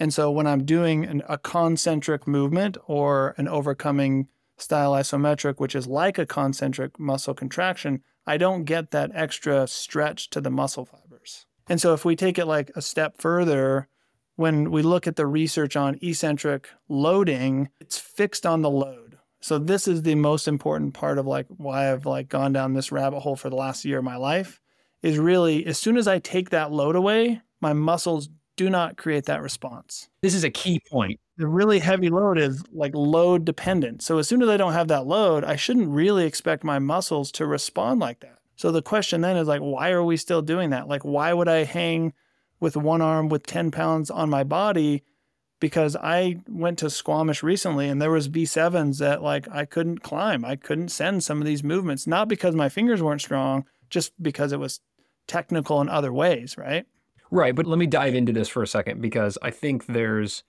And so when I'm doing an, a concentric movement or an overcoming style isometric, which is like a concentric muscle contraction, I don't get that extra stretch to the muscle fibers. And so if we take it like a step further, when we look at the research on eccentric loading, it's fixed on the load. So this is the most important part of like why I've like gone down this rabbit hole for the last year of my life is really as soon as I take that load away, my muscles do not create that response.
This is a key point.
The really heavy load is like load dependent. So as soon as I don't have that load, I shouldn't really expect my muscles to respond like that. So the question then is like, why are we still doing that? Like, why would I hang with one arm with 10 pounds on my body? Because I went to Squamish recently and there was V7s that like I couldn't climb. I couldn't send some of these movements, not because my fingers weren't strong, just because it was technical in other ways, right?
Right. But let me dive into this for a second because I think there's,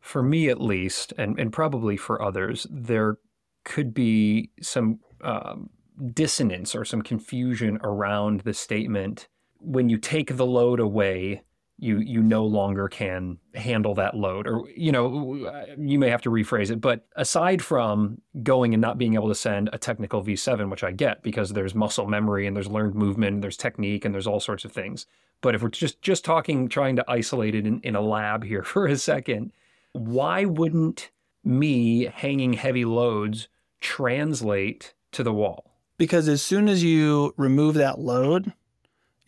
for me at least, and, and probably for others, there could be some um, dissonance or some confusion around the statement when you take the load away you you no longer can handle that load or you know you may have to rephrase it but aside from going and not being able to send a technical v7 which i get because there's muscle memory and there's learned movement and there's technique and there's all sorts of things. But if we're just just talking trying to isolate it in, in a lab here for a second why wouldn't me hanging heavy loads translate to the wall?
Because as soon as you remove that load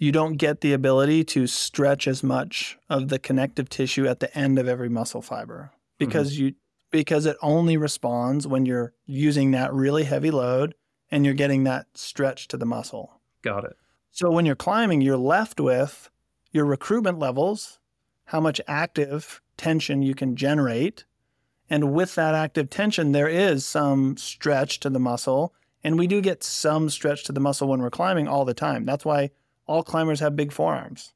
you don't get the ability to stretch as much of the connective tissue at the end of every muscle fiber because mm-hmm. you because it only responds when you're using that really heavy load and you're getting that stretch to the muscle.
Got it.
So when you're climbing, you're left with your recruitment levels, how much active tension you can generate. And with that active tension, there is some stretch to the muscle. And we do get some stretch to the muscle when we're climbing all the time. That's why all climbers have big forearms.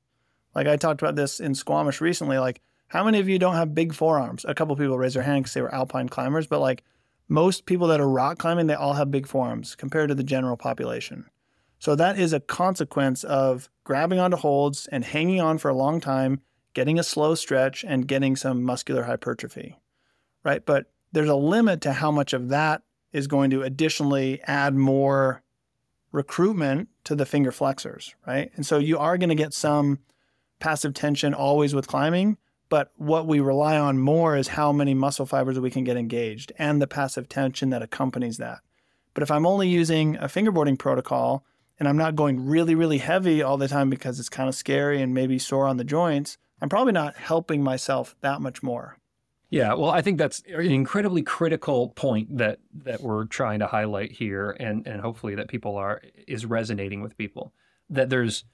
Like I talked about this in Squamish recently. Like, how many of you don't have big forearms? A couple people raise their hand because they were alpine climbers, but like most people that are rock climbing, they all have big forearms compared to the general population. So that is a consequence of grabbing onto holds and hanging on for a long time, getting a slow stretch and getting some muscular hypertrophy. Right? But there's a limit to how much of that is going to additionally add more recruitment to the finger flexors, right? And so you are going to get some passive tension always with climbing, but what we rely on more is how many muscle fibers we can get engaged and the passive tension that accompanies that. But if I'm only using a fingerboarding protocol and I'm not going really, really heavy all the time because it's kind of scary and maybe sore on the joints, I'm probably not helping myself that much more.
Yeah, well, I think that's an incredibly critical point that that we're trying to highlight here, and and hopefully that people are is resonating with people. That there's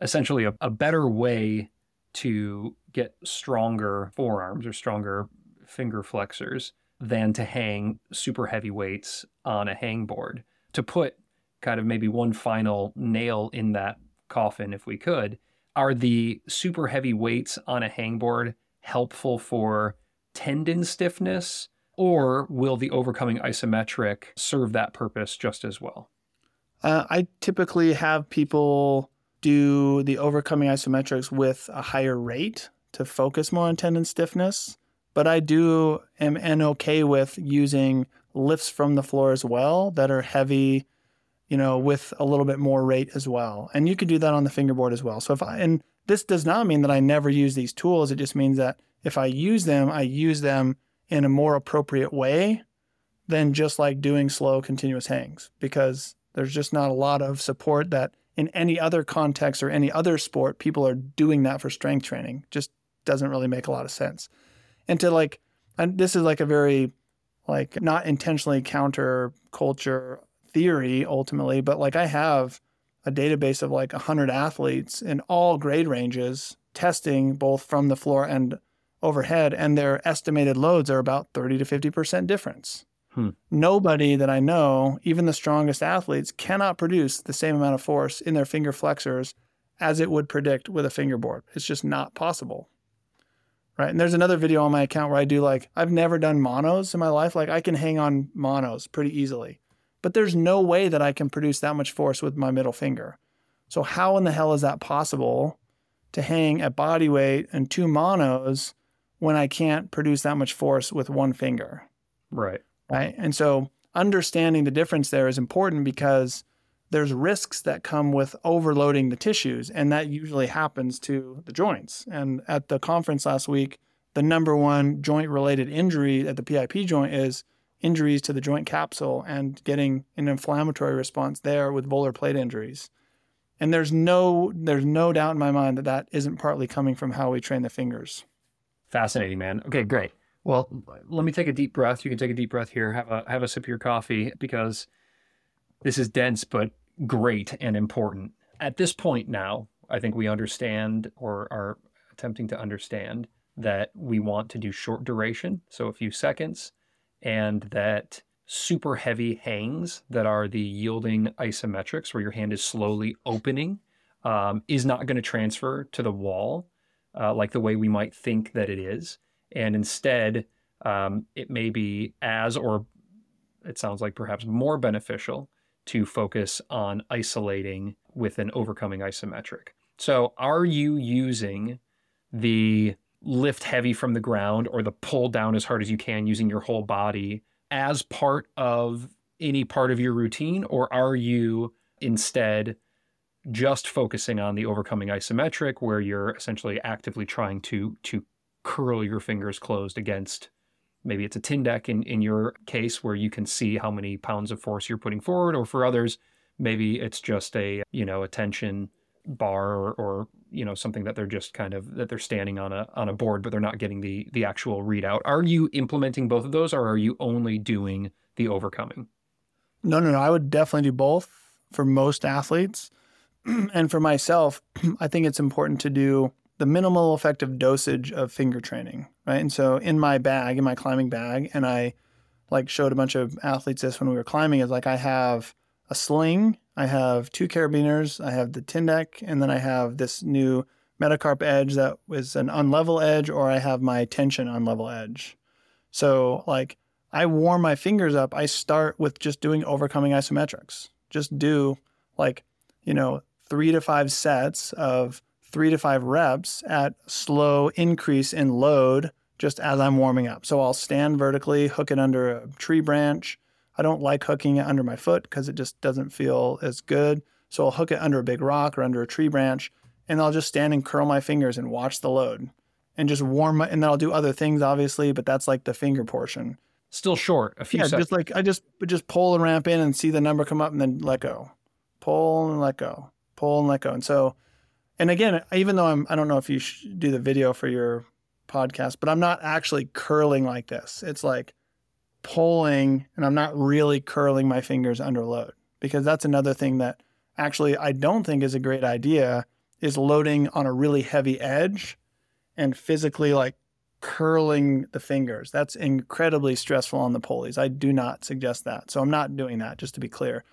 essentially a, a better way to get stronger forearms or stronger finger flexors than to hang super heavy weights on a hangboard. To put kind of maybe one final nail in that coffin, if we could, are the super heavy weights on a hangboard helpful for tendon stiffness, or will the overcoming isometric serve that purpose just as well?
Uh, I typically have people do the overcoming isometrics with a higher rate to focus more on tendon stiffness. But I do am, am okay with using lifts from the floor as well that are heavy, you know, with a little bit more rate as well. And you could do that on the fingerboard as well. So if I and this does not mean that I never use these tools. It just means that if I use them, I use them in a more appropriate way than just like doing slow continuous hangs because there's just not a lot of support that in any other context or any other sport people are doing that for strength training. Just doesn't really make a lot of sense. And to like and this is like a very like not intentionally counter culture theory ultimately, but like I have a database of like 100 athletes in all grade ranges testing both from the floor and overhead, and their estimated loads are about 30 to 50% difference. Hmm. Nobody that I know, even the strongest athletes, cannot produce the same amount of force in their finger flexors as it would predict with a fingerboard. It's just not possible. Right. And there's another video on my account where I do like, I've never done monos in my life. Like I can hang on monos pretty easily, but there's no way that I can produce that much force with my middle finger. So, how in the hell is that possible to hang at body weight and two monos when I can't produce that much force with one finger.
Right.
Right. And so understanding the difference there is important because there's risks that come with overloading the tissues, and that usually happens to the joints. And at the conference last week, the number one joint related injury at the PIP joint is injuries to the joint capsule and getting an inflammatory response there with volar plate injuries. And there's no there's no doubt in my mind that that isn't partly coming from how we train the fingers.
Fascinating, man. Okay, great. Well, let me take a deep breath. You can take a deep breath here. Have a have a sip of your coffee because this is dense but great and important. At this point now, I think we understand or are attempting to understand that we want to do short duration, so a few seconds, and that super heavy hangs that are the yielding isometrics where your hand is slowly opening um, is not going to transfer to the wall uh, like the way we might think that it is. And instead, um, it may be as, or it sounds like perhaps more beneficial to focus on isolating with an overcoming isometric. So, are you using the lift heavy from the ground or the pull down as hard as you can using your whole body as part of any part of your routine? Or are you instead just focusing on the overcoming isometric where you're essentially actively trying to to curl your fingers closed against maybe it's a Tindeq in, in your case where you can see how many pounds of force you're putting forward or for others maybe it's just a you know a tension bar or, or you know something that they're just kind of that they're standing on a on a board but they're not getting the the actual readout. Are you implementing both of those or are you only doing the overcoming?
No no no. I would definitely do both for most athletes and for myself i think it's important to do the minimal effective dosage of finger training right and so in my bag in my climbing bag and i like showed a bunch of athletes this when we were climbing is like i have a sling I have two carabiners, I have the Tindeq, and then I have this new Metacarp edge that was an unlevel edge, or I have my tension unlevel edge. So, like, I warm my fingers up. I start with just doing overcoming isometrics. Just do like, you know, three to five sets of three to five reps at slow increase in load just as I'm warming up. So I'll stand vertically, hook it under a tree branch, I don't like hooking it under my foot because it just doesn't feel as good. So I'll hook it under a big rock or under a tree branch, and I'll just stand and curl my fingers and watch the load, and just warm my. And then I'll do other things, obviously, but that's like the finger portion.
Still short, a few.
Yeah,
seconds.
just like I just just pull and ramp in and see the number come up, and then let go, pull and let go, pull and let go, and so. And again, even though I'm, I don't know if you do the video for your podcast, but I'm not actually curling like this. It's like pulling and I'm not really curling my fingers under load because that's another thing that actually I don't think is a great idea is loading on a really heavy edge and physically like curling the fingers. That's incredibly stressful on the pulleys. I do not suggest that. So I'm not doing that just to be clear.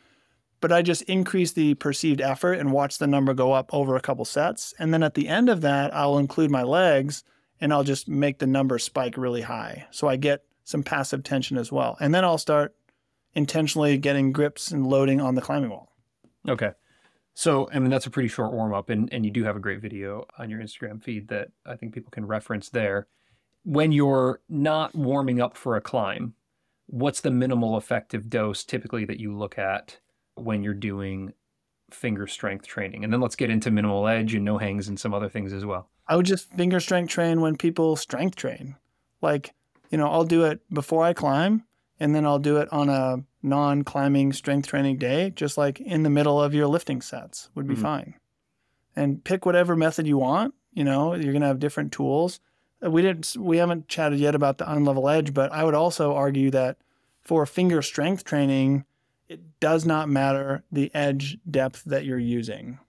But I just increase the perceived effort and watch the number go up over a couple sets. And then at the end of that, I'll include my legs and I'll just make the number spike really high. So I get some passive tension as well. And then I'll start intentionally getting grips and loading on the climbing wall.
Okay. So, I mean, that's a pretty short warm up, and, and you do have a great video on your Instagram feed that I think people can reference there. When you're not warming up for a climb, what's the minimal effective dose typically that you look at when you're doing finger strength training? And then let's get into minimal edge and no hangs and some other things as well.
I would just finger strength train when people strength train. Like you know, I'll do it before I climb and then I'll do it on a non climbing strength training day, just like in the middle of your lifting sets would be mm-hmm. fine. And pick whatever method you want. You know, you're going to have different tools. Uh, we didn't, we haven't chatted yet about the unlevel edge, but I would also argue that for finger strength training, it does not matter the edge depth that you're using.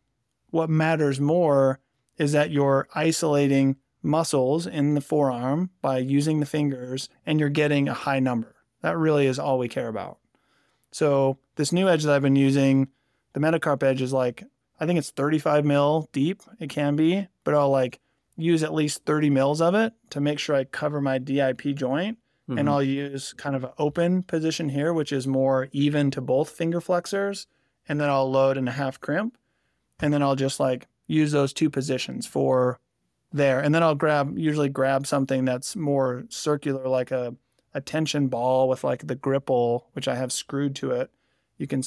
What matters more is that you're isolating muscles in the forearm by using the fingers, and you're getting a high number. That really is all we care about. So this new edge that I've been using, the Metacarp edge is like, I think it's 35 mil deep. It can be, but I'll like use at least 30 mils of it to make sure I cover my DIP joint. Mm-hmm. And I'll use kind of an open position here, which is more even to both finger flexors. And then I'll load in a half crimp. And then I'll just like use those two positions for there. And then I'll grab, usually grab something that's more circular, like a, a tension ball with like the gripple, which I have screwed to it. You can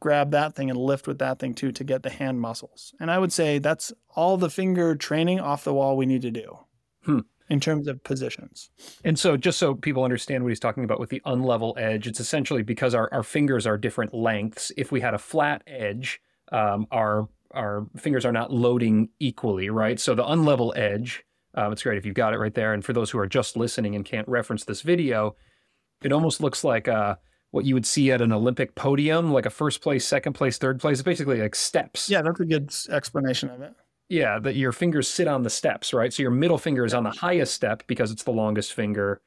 grab that thing and lift with that thing too to get the hand muscles. And I would say that's all the finger training off the wall we need to do. Hmm. In terms of positions.
And so, just so people understand what he's talking about with the unlevel edge, it's essentially because our, our fingers are different lengths. If we had a flat edge, um, our our fingers are not loading equally, right? So the unlevel edge, uh, it's great if you've got it right there. And for those who are just listening and can't reference this video, it almost looks like uh, what you would see at an Olympic podium, like a first place, second place, third place. Basically like steps.
Yeah, that's a good explanation of it.
Yeah, that your fingers sit on the steps, right? So your middle finger is on the highest step because it's the longest finger,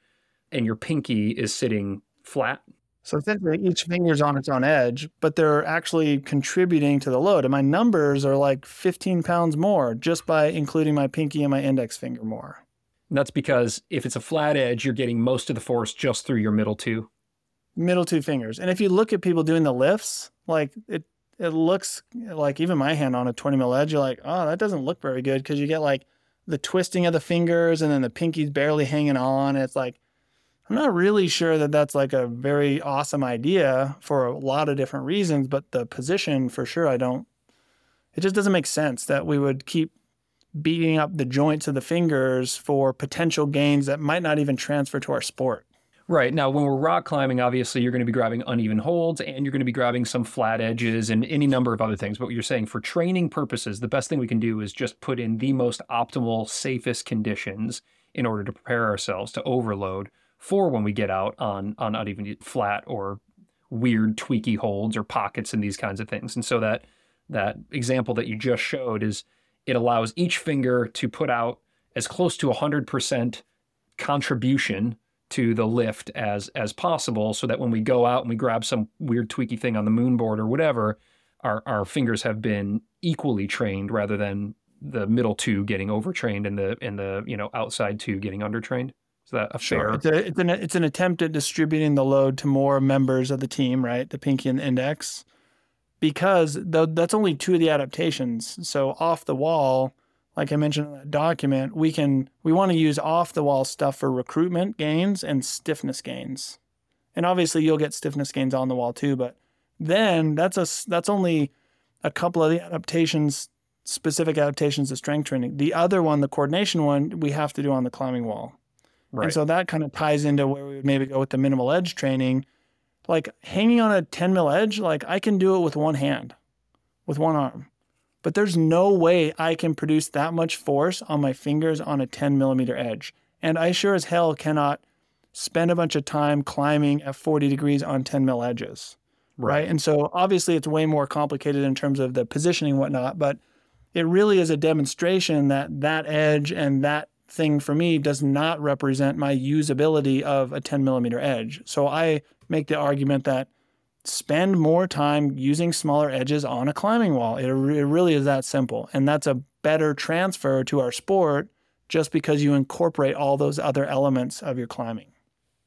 and your pinky is sitting flat
so essentially, each finger is on its own edge, but they're actually contributing to the load. And my numbers are like 15 pounds more just by including my pinky and my index finger more.
And that's because if it's a flat edge, you're getting most of the force just through your middle two.
Middle two fingers. And if you look at people doing the lifts, like it, it looks like even my hand on a 20 mil edge, you're like, oh, that doesn't look very good because you get like the twisting of the fingers and then the pinky's barely hanging on. It's like, I'm not really sure that that's like a very awesome idea for a lot of different reasons, but the position for sure, I don't, it just doesn't make sense that we would keep beating up the joints of the fingers for potential gains that might not even transfer to our sport.
Right. Now, when we're rock climbing, obviously you're going to be grabbing uneven holds and you're going to be grabbing some flat edges and any number of other things. But what you're saying for training purposes, the best thing we can do is just put in the most optimal, safest conditions in order to prepare ourselves to overload for when we get out on, on uneven flat or weird tweaky holds or pockets and these kinds of things. And so that that example that you just showed is it allows each finger to put out as close to 100% contribution to the lift as as possible so that when we go out and we grab some weird tweaky thing on the moon board or whatever our our fingers have been equally trained rather than the middle two getting overtrained and the and the you know outside two getting undertrained is that a
Sure.
fair
It's, a, it's an it's an attempt at distributing the load to more members of the team, right? The pinky and the index, because tho- that's only two of the adaptations. So off the wall, like I mentioned in that document, we can we want to use off the wall stuff for recruitment gains and stiffness gains, and obviously you'll get stiffness gains on the wall too. But then that's a that's only a couple of the adaptations, specific adaptations of strength training. The other one, the coordination one, we have to do on the climbing wall.
right
And so that kind of ties into where we would maybe go with the minimal edge training. Like hanging on a 10 mil edge, like I can do it with one hand, with one arm. But there's no way I can produce that much force on my fingers on a 10 millimeter edge. And I sure as hell cannot spend a bunch of time climbing at 40 degrees on 10 mil edges. Right. And so obviously it's way more complicated in terms of the positioning whatnot, but it really is a demonstration that that edge and that thing for me does not represent my usability of a 10 millimeter edge. So I make the argument that spend more time using smaller edges on a climbing wall. It, it really is that simple. And that's a better transfer to our sport just because you incorporate all those other elements of your climbing.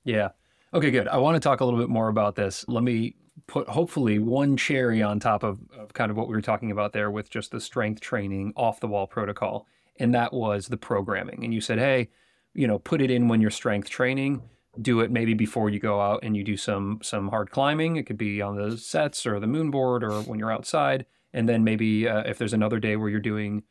Yeah. Okay, good. I want to talk a little bit more about this. Let me put hopefully one cherry on top of, of kind of what we were talking about there with just the strength training off the wall protocol. And that was the programming. And you said, hey, you know, put it in when you're strength training. Do it maybe before you go out and you do some some hard climbing. It could be on the sets or the moon board or when you're outside. And then maybe uh, if there's another day where you're doing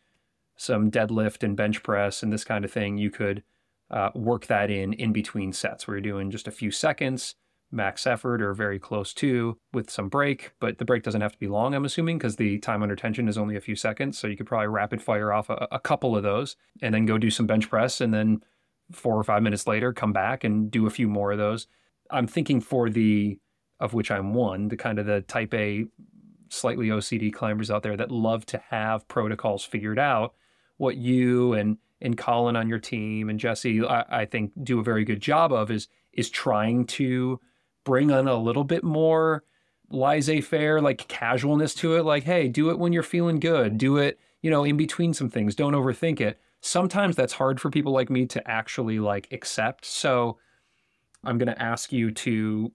some deadlift and bench press and this kind of thing, you could uh, work that in in between sets where you're doing just a few seconds, max effort or very close to with some break. But the break doesn't have to be long, I'm assuming, because the time under tension is only a few seconds. So you could probably rapid fire off a, a couple of those and then go do some bench press and then four or five minutes later come back and do a few more of those. I'm thinking for the of which I'm one, the kind of the type A slightly OCD climbers out there that love to have protocols figured out. What you and and Colin on your team and Jesse, I, I think, do a very good job of is is trying to bring on a little bit more laissez-faire, like casualness to it. Like, hey, do it when you're feeling good. Do it, you know, in between some things. Don't overthink it. Sometimes that's hard for people like me to actually like accept. So I'm going to ask you to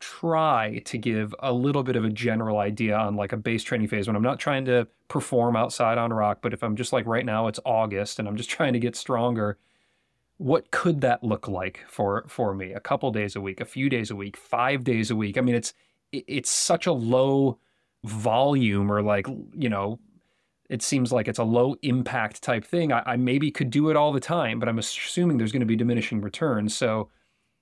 try to give a little bit of a general idea on like a base training phase when I'm not trying to perform outside on rock, but if I'm just like right now it's August and I'm just trying to get stronger, what could that look like for for me? A couple days a week, a few days a week, 5 days a week. I mean it's it's such a low volume or like, you know, it seems like it's a low impact type thing. I, I maybe could do it all the time, but I'm assuming there's going to be diminishing returns. So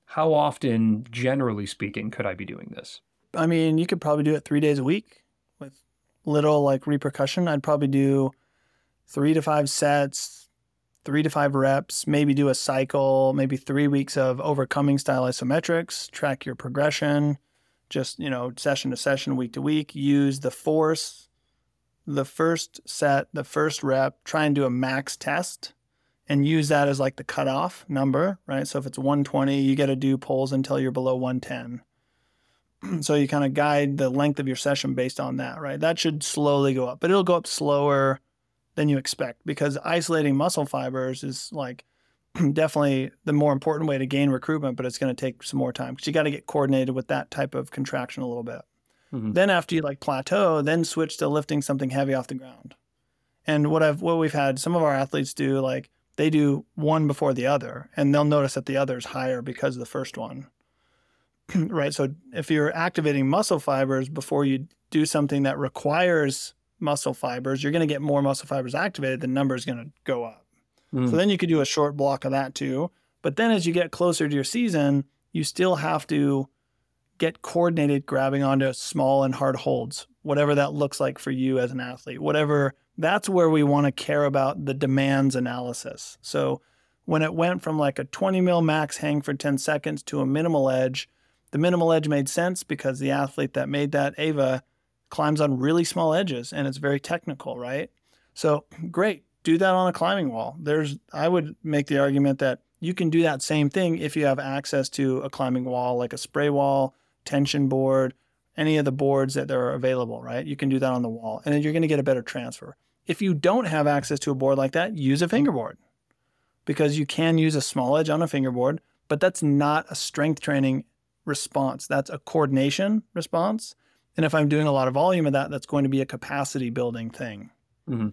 how often, generally speaking, could I be doing this?
I mean, you could probably do it three days a week with little like repercussion. I'd probably do three to five sets, three to five reps, maybe do a cycle, maybe three weeks of overcoming style isometrics, track your progression, just, you know, session to session, week to week, use the force, the first set, the first rep, try and do a max test and use that as like the cutoff number, right? So if it's 120, you got to do pulls until you're below 110 so you kind of guide the length of your session based on that, right? That should slowly go up, but it'll go up slower than you expect because isolating muscle fibers is like definitely the more important way to gain recruitment, but it's going to take some more time because you got to get coordinated with that type of contraction a little bit.
Mhm.
Then after you like plateau, then switch to lifting something heavy off the ground. And what I've what we've had some of our athletes do like they do one before the other and they'll notice that the other is higher because of the first one right? So if you're activating muscle fibers before you do something that requires muscle fibers, you're going to get more muscle fibers activated. The number is going to go up.
Mm.
So then you could do a short block of that too. But then as you get closer to your season, you still have to get coordinated grabbing onto small and hard holds, whatever that looks like for you as an athlete, whatever that's where we want to care about the demands analysis. So when it went from like a 20 mil max hang for 10 seconds to a minimal edge, the minimal edge made sense because the athlete that made that Ava climbs on really small edges and it's very technical, right? So great, do that on a climbing wall. There's I would make the argument that you can do that same thing if you have access to a climbing wall like a spray wall, tension board, any of the boards that are available, right? You can do that on the wall and then you're going to get a better transfer. If you don't have access to a board like that, use a fingerboard because you can use a small edge on a fingerboard, but that's not a strength training response. That's a coordination response. And if I'm doing a lot of volume of that, that's going to be a capacity building thing. Mm-hmm.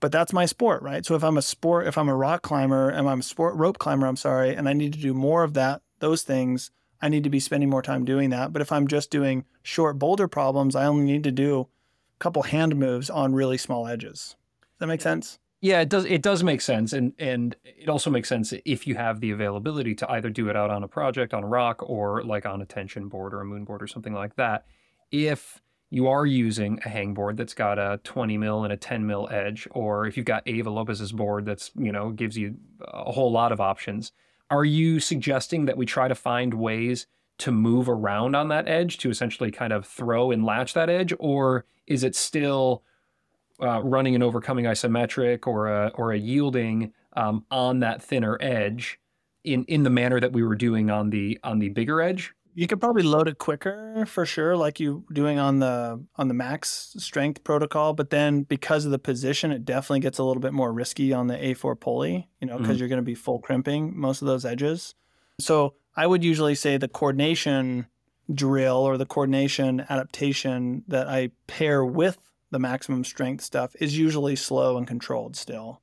But that's my sport, right? So if I'm a sport, if I'm a rock climber and I'm a sport rope climber, I'm sorry, and I need to do more of that, those things, I need to be spending more time doing that. But if I'm just doing short boulder problems, I only need to do a couple hand moves on really small edges. Does that make sense?
Yeah, it does. It does make sense, and and it also makes sense if you have the availability to either do it out on a project on a rock or like on a tension board or a moon board or something like that. If you are using a hang board that's got a 20 mil and a 10 mil edge, or if you've got Eva Lopez's board that's you know gives you a whole lot of options, are you suggesting that we try to find ways to move around on that edge to essentially kind of throw and latch that edge, or is it still uh, running and overcoming isometric or a or a yielding um, on that thinner edge in in the manner that we were doing on the on the bigger edge?
You could probably load it quicker for sure, like you doing on the on the max strength protocol. But then because of the position, it definitely gets a little bit more risky on the A4 pulley. You know, because mm-hmm. you're going to be full crimping most of those edges. So I would usually say the coordination drill or the coordination adaptation that I pair with the maximum strength stuff is usually slow and controlled still.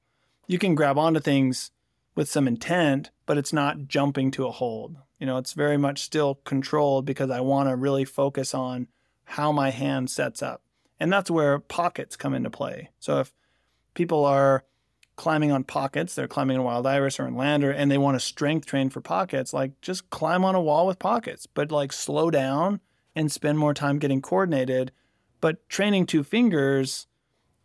You can grab onto things with some intent, but it's not jumping to a hold. You know, it's very much still controlled because I want to really focus on how my hand sets up. And that's where pockets come into play. So if people are climbing on pockets. They're climbing in wild iris or in lander and they want to strength train for pockets. Like just climb on a wall with pockets, but like slow down and spend more time getting coordinated. But training two fingers,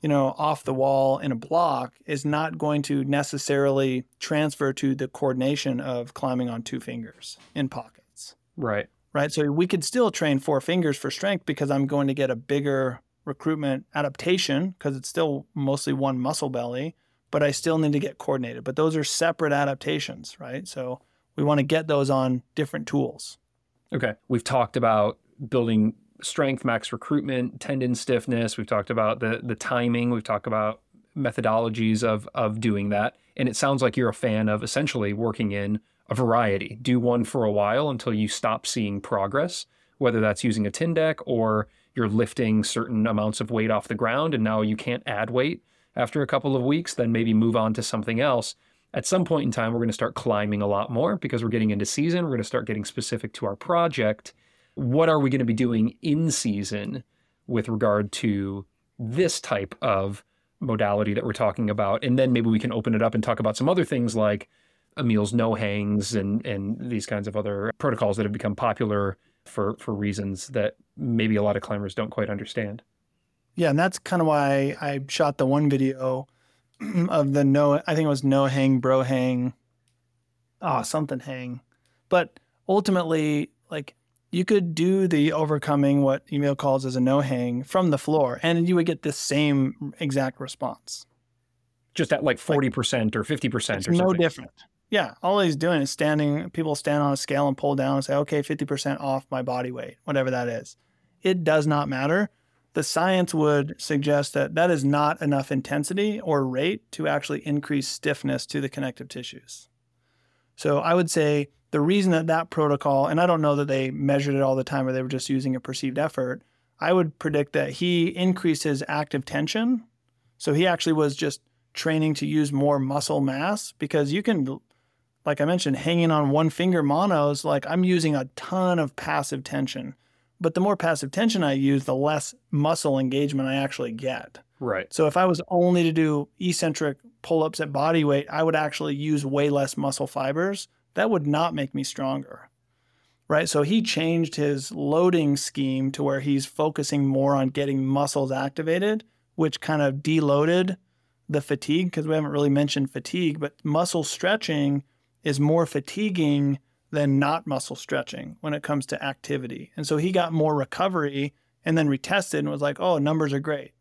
you know, off the wall in a block is not going to necessarily transfer to the coordination of climbing on two fingers in pockets.
Right.
Right. So we could still train four fingers for strength because I'm going to get a bigger recruitment adaptation because it's still mostly one muscle belly but I still need to get coordinated. But those are separate adaptations, right? So we want to get those on different tools.
Okay. We've talked about building strength, max recruitment, tendon stiffness. We've talked about the the timing. We've talked about methodologies of of doing that. And it sounds like you're a fan of essentially working in a variety. Do one for a while until you stop seeing progress, whether that's using a Tindeq or you're lifting certain amounts of weight off the ground and now you can't add weight after a couple of weeks, then maybe move on to something else. At some point in time, we're going to start climbing a lot more because we're getting into season. We're going to start getting specific to our project. What are we going to be doing in season with regard to this type of modality that we're talking about? And then maybe we can open it up and talk about some other things like Emil's no hangs and and these kinds of other protocols that have become popular for for reasons that maybe a lot of climbers don't quite understand.
Yeah, and that's kind of why I shot the one video of the no, I think it was no hang, bro hang, ah, oh, something hang. But ultimately, like you could do the overcoming what Emil calls as a no hang from the floor, and you would get the same exact response.
Just at like 40% or 50% or something.
No different. Yeah. All he's doing is standing, people stand on a scale and pull down and say, okay, 50% off my body weight, whatever that is. It does not matter the science would suggest that that is not enough intensity or rate to actually increase stiffness to the connective tissues. So I would say the reason that that protocol, and I don't know that they measured it all the time or they were just using a perceived effort, I would predict that he increased his active tension. So he actually was just training to use more muscle mass because you can, like I mentioned, hanging on one finger monos, like I'm using a ton of passive tension. But the more passive tension I use, the less muscle engagement I actually get.
Right.
So if I was only to do eccentric pull ups at body weight, I would actually use way less muscle fibers. That would not make me stronger. right? So he changed his loading scheme to where he's focusing more on getting muscles activated, which kind of deloaded the fatigue because we haven't really mentioned fatigue, but muscle stretching is more fatiguing than not muscle stretching when it comes to activity. And so he got more recovery and then retested and was like, oh, numbers are great.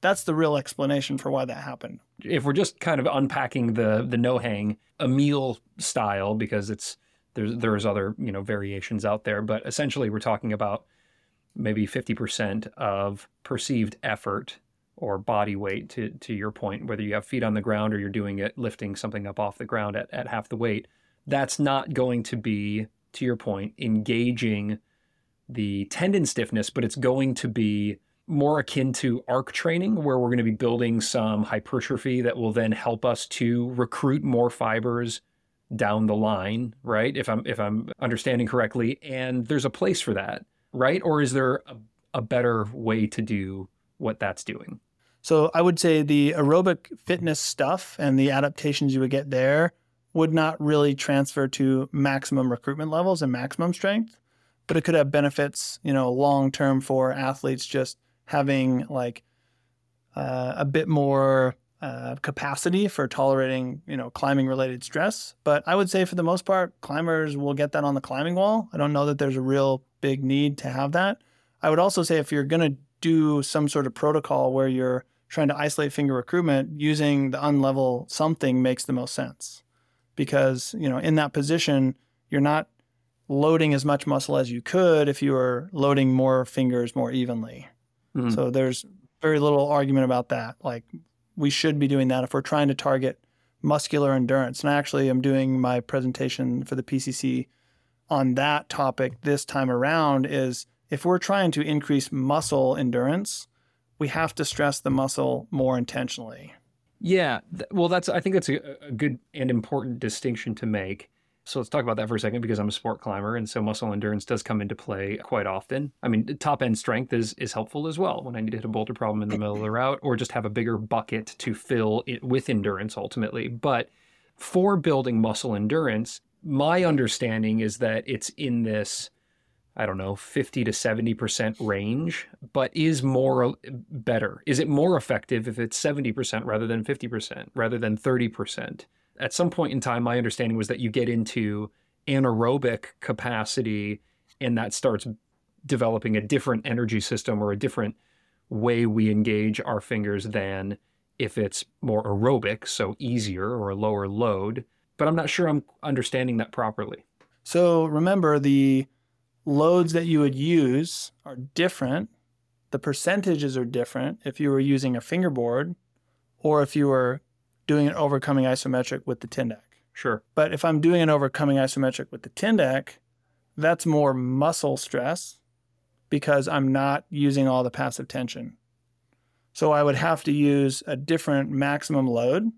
That's the real explanation for why that happened.
If we're just kind of unpacking the the no hang Emil style, because it's there's there's other you know variations out there, but essentially we're talking about maybe 50% of perceived effort or body weight to to your point, whether you have feet on the ground or you're doing it lifting something up off the ground at, at half the weight, that's not going to be, to your point, engaging the tendon stiffness, but it's going to be more akin to arc training where we're going to be building some hypertrophy that will then help us to recruit more fibers down the line, right? If I'm if I'm understanding correctly, and there's a place for that, right? Or is there a, a better way to do what that's doing?
So I would say the aerobic fitness stuff and the adaptations you would get there would not really transfer to maximum recruitment levels and maximum strength, but it could have benefits, you know, long term for athletes just having like uh, a bit more uh, capacity for tolerating, you know, climbing related stress. But I would say for the most part, climbers will get that on the climbing wall. I don't know that there's a real big need to have that. I would also say if you're going to do some sort of protocol where you're trying to isolate finger recruitment, using the unlevel something makes the most sense because, you know, in that position, you're not loading as much muscle as you could if you were loading more fingers more evenly. Mm-hmm. So there's very little argument about that. Like we should be doing that if we're trying to target muscular endurance. And I actually am doing my presentation for the PCC on that topic this time around is if we're trying to increase muscle endurance, we have to stress the muscle more intentionally.
Yeah, well, that's I think that's a, a, good and important distinction to make. So let's talk about that for a second because I'm a sport climber, and so muscle endurance does come into play quite often. I mean, top end strength is is helpful as well when I need to hit a boulder problem in the middle of the route, or just have a bigger bucket to fill it with endurance ultimately. But for building muscle endurance, my understanding is that it's in this I don't know, 50 to 70% range, but is more better? Is it more effective if it's 70% rather than 50%, rather than 30%? At some point in time, my understanding was that you get into anaerobic capacity and that starts developing a different energy system or a different way we engage our fingers than if it's more aerobic, so easier or a lower load. But I'm not sure I'm understanding that properly.
So remember the loads that you would use are different. The percentages are different if you were using a fingerboard or if you were doing an overcoming isometric with the Tindeq.
Sure.
But if I'm doing an overcoming isometric with the Tindeq, that's more muscle stress because I'm not using all the passive tension. So I would have to use a different maximum load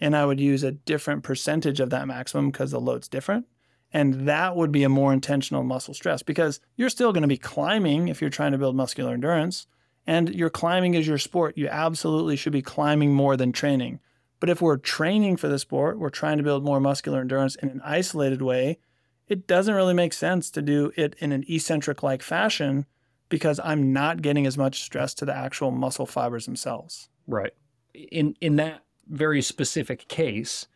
and I would use a different percentage of that maximum because the load's different. And that would be a more intentional muscle stress because you're still going to be climbing if you're trying to build muscular endurance. And your climbing is your sport. You absolutely should be climbing more than training. But if we're training for the sport, we're trying to build more muscular endurance in an isolated way, it doesn't really make sense to do it in an eccentric like fashion because I'm not getting as much stress to the actual muscle fibers themselves.
Right. In in that very specific case,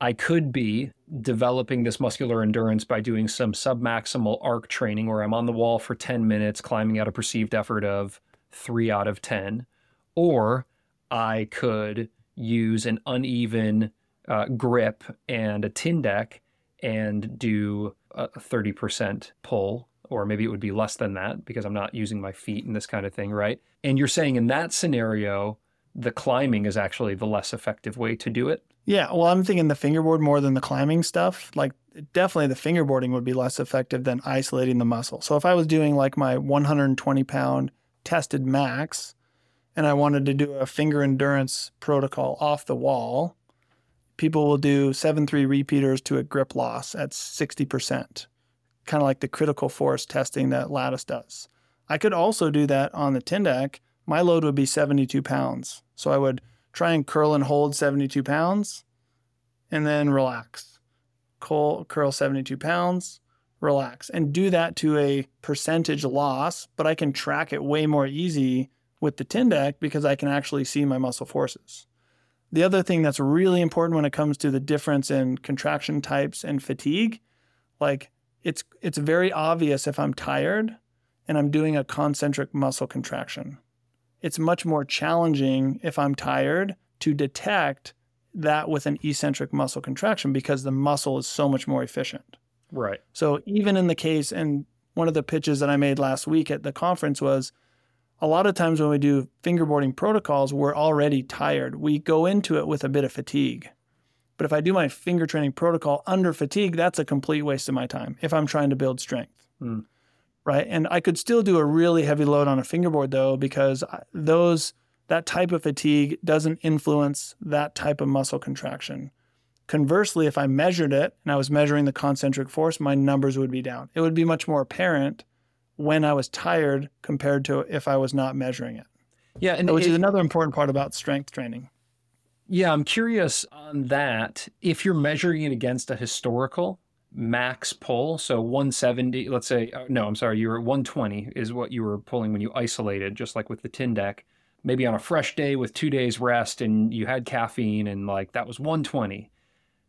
I could be developing this muscular endurance by doing some submaximal arc training where I'm on the wall for 10 minutes, climbing at a perceived effort of three out of 10. Or I could use an uneven uh, grip and a Tindeq and do a 30% pull, or maybe it would be less than that because I'm not using my feet and this kind of thing, right? And you're saying in that scenario, the climbing is actually the less effective way to do it.
Yeah, well, I'm thinking the fingerboard more than the climbing stuff. Like, definitely the fingerboarding would be less effective than isolating the muscle. So, if I was doing like my 120 pound tested max and I wanted to do a finger endurance protocol off the wall, people will do 7 3 repeaters to a grip loss at 60%, kind of like the critical force testing that Lattice does. I could also do that on the Tindeq. My load would be 72 pounds. So, I would try and curl and hold 72 pounds and then relax. Curl, curl 72 pounds, relax and do that to a percentage loss, but I can track it way more easy with the Tindeq because I can actually see my muscle forces. The other thing that's really important when it comes to the difference in contraction types and fatigue, like it's it's very obvious if I'm tired and I'm doing a concentric muscle contraction. It's much more challenging if I'm tired to detect that with an eccentric muscle contraction because the muscle is so much more efficient.
Right.
So even in the case, and one of the pitches that I made last week at the conference was a lot of times when we do fingerboarding protocols, we're already tired. We go into it with a bit of fatigue. But if I do my finger training protocol under fatigue, that's a complete waste of my time if I'm trying to build strength.
Mm.
Right. And I could still do a really heavy load on a fingerboard though, because those that type of fatigue doesn't influence that type of muscle contraction. Conversely, if I measured it and I was measuring the concentric force, my numbers would be down. It would be much more apparent when I was tired compared to if I was not measuring it.
Yeah, and
which
it,
is another important part about strength training.
Yeah, I'm curious on that. If you're measuring it against a historical max pull, so 170, let's say, uh, no, I'm sorry, you were at 120 is what you were pulling when you isolated, just like with the Tindeq. Maybe on a fresh day with two days rest and you had caffeine and like that was 120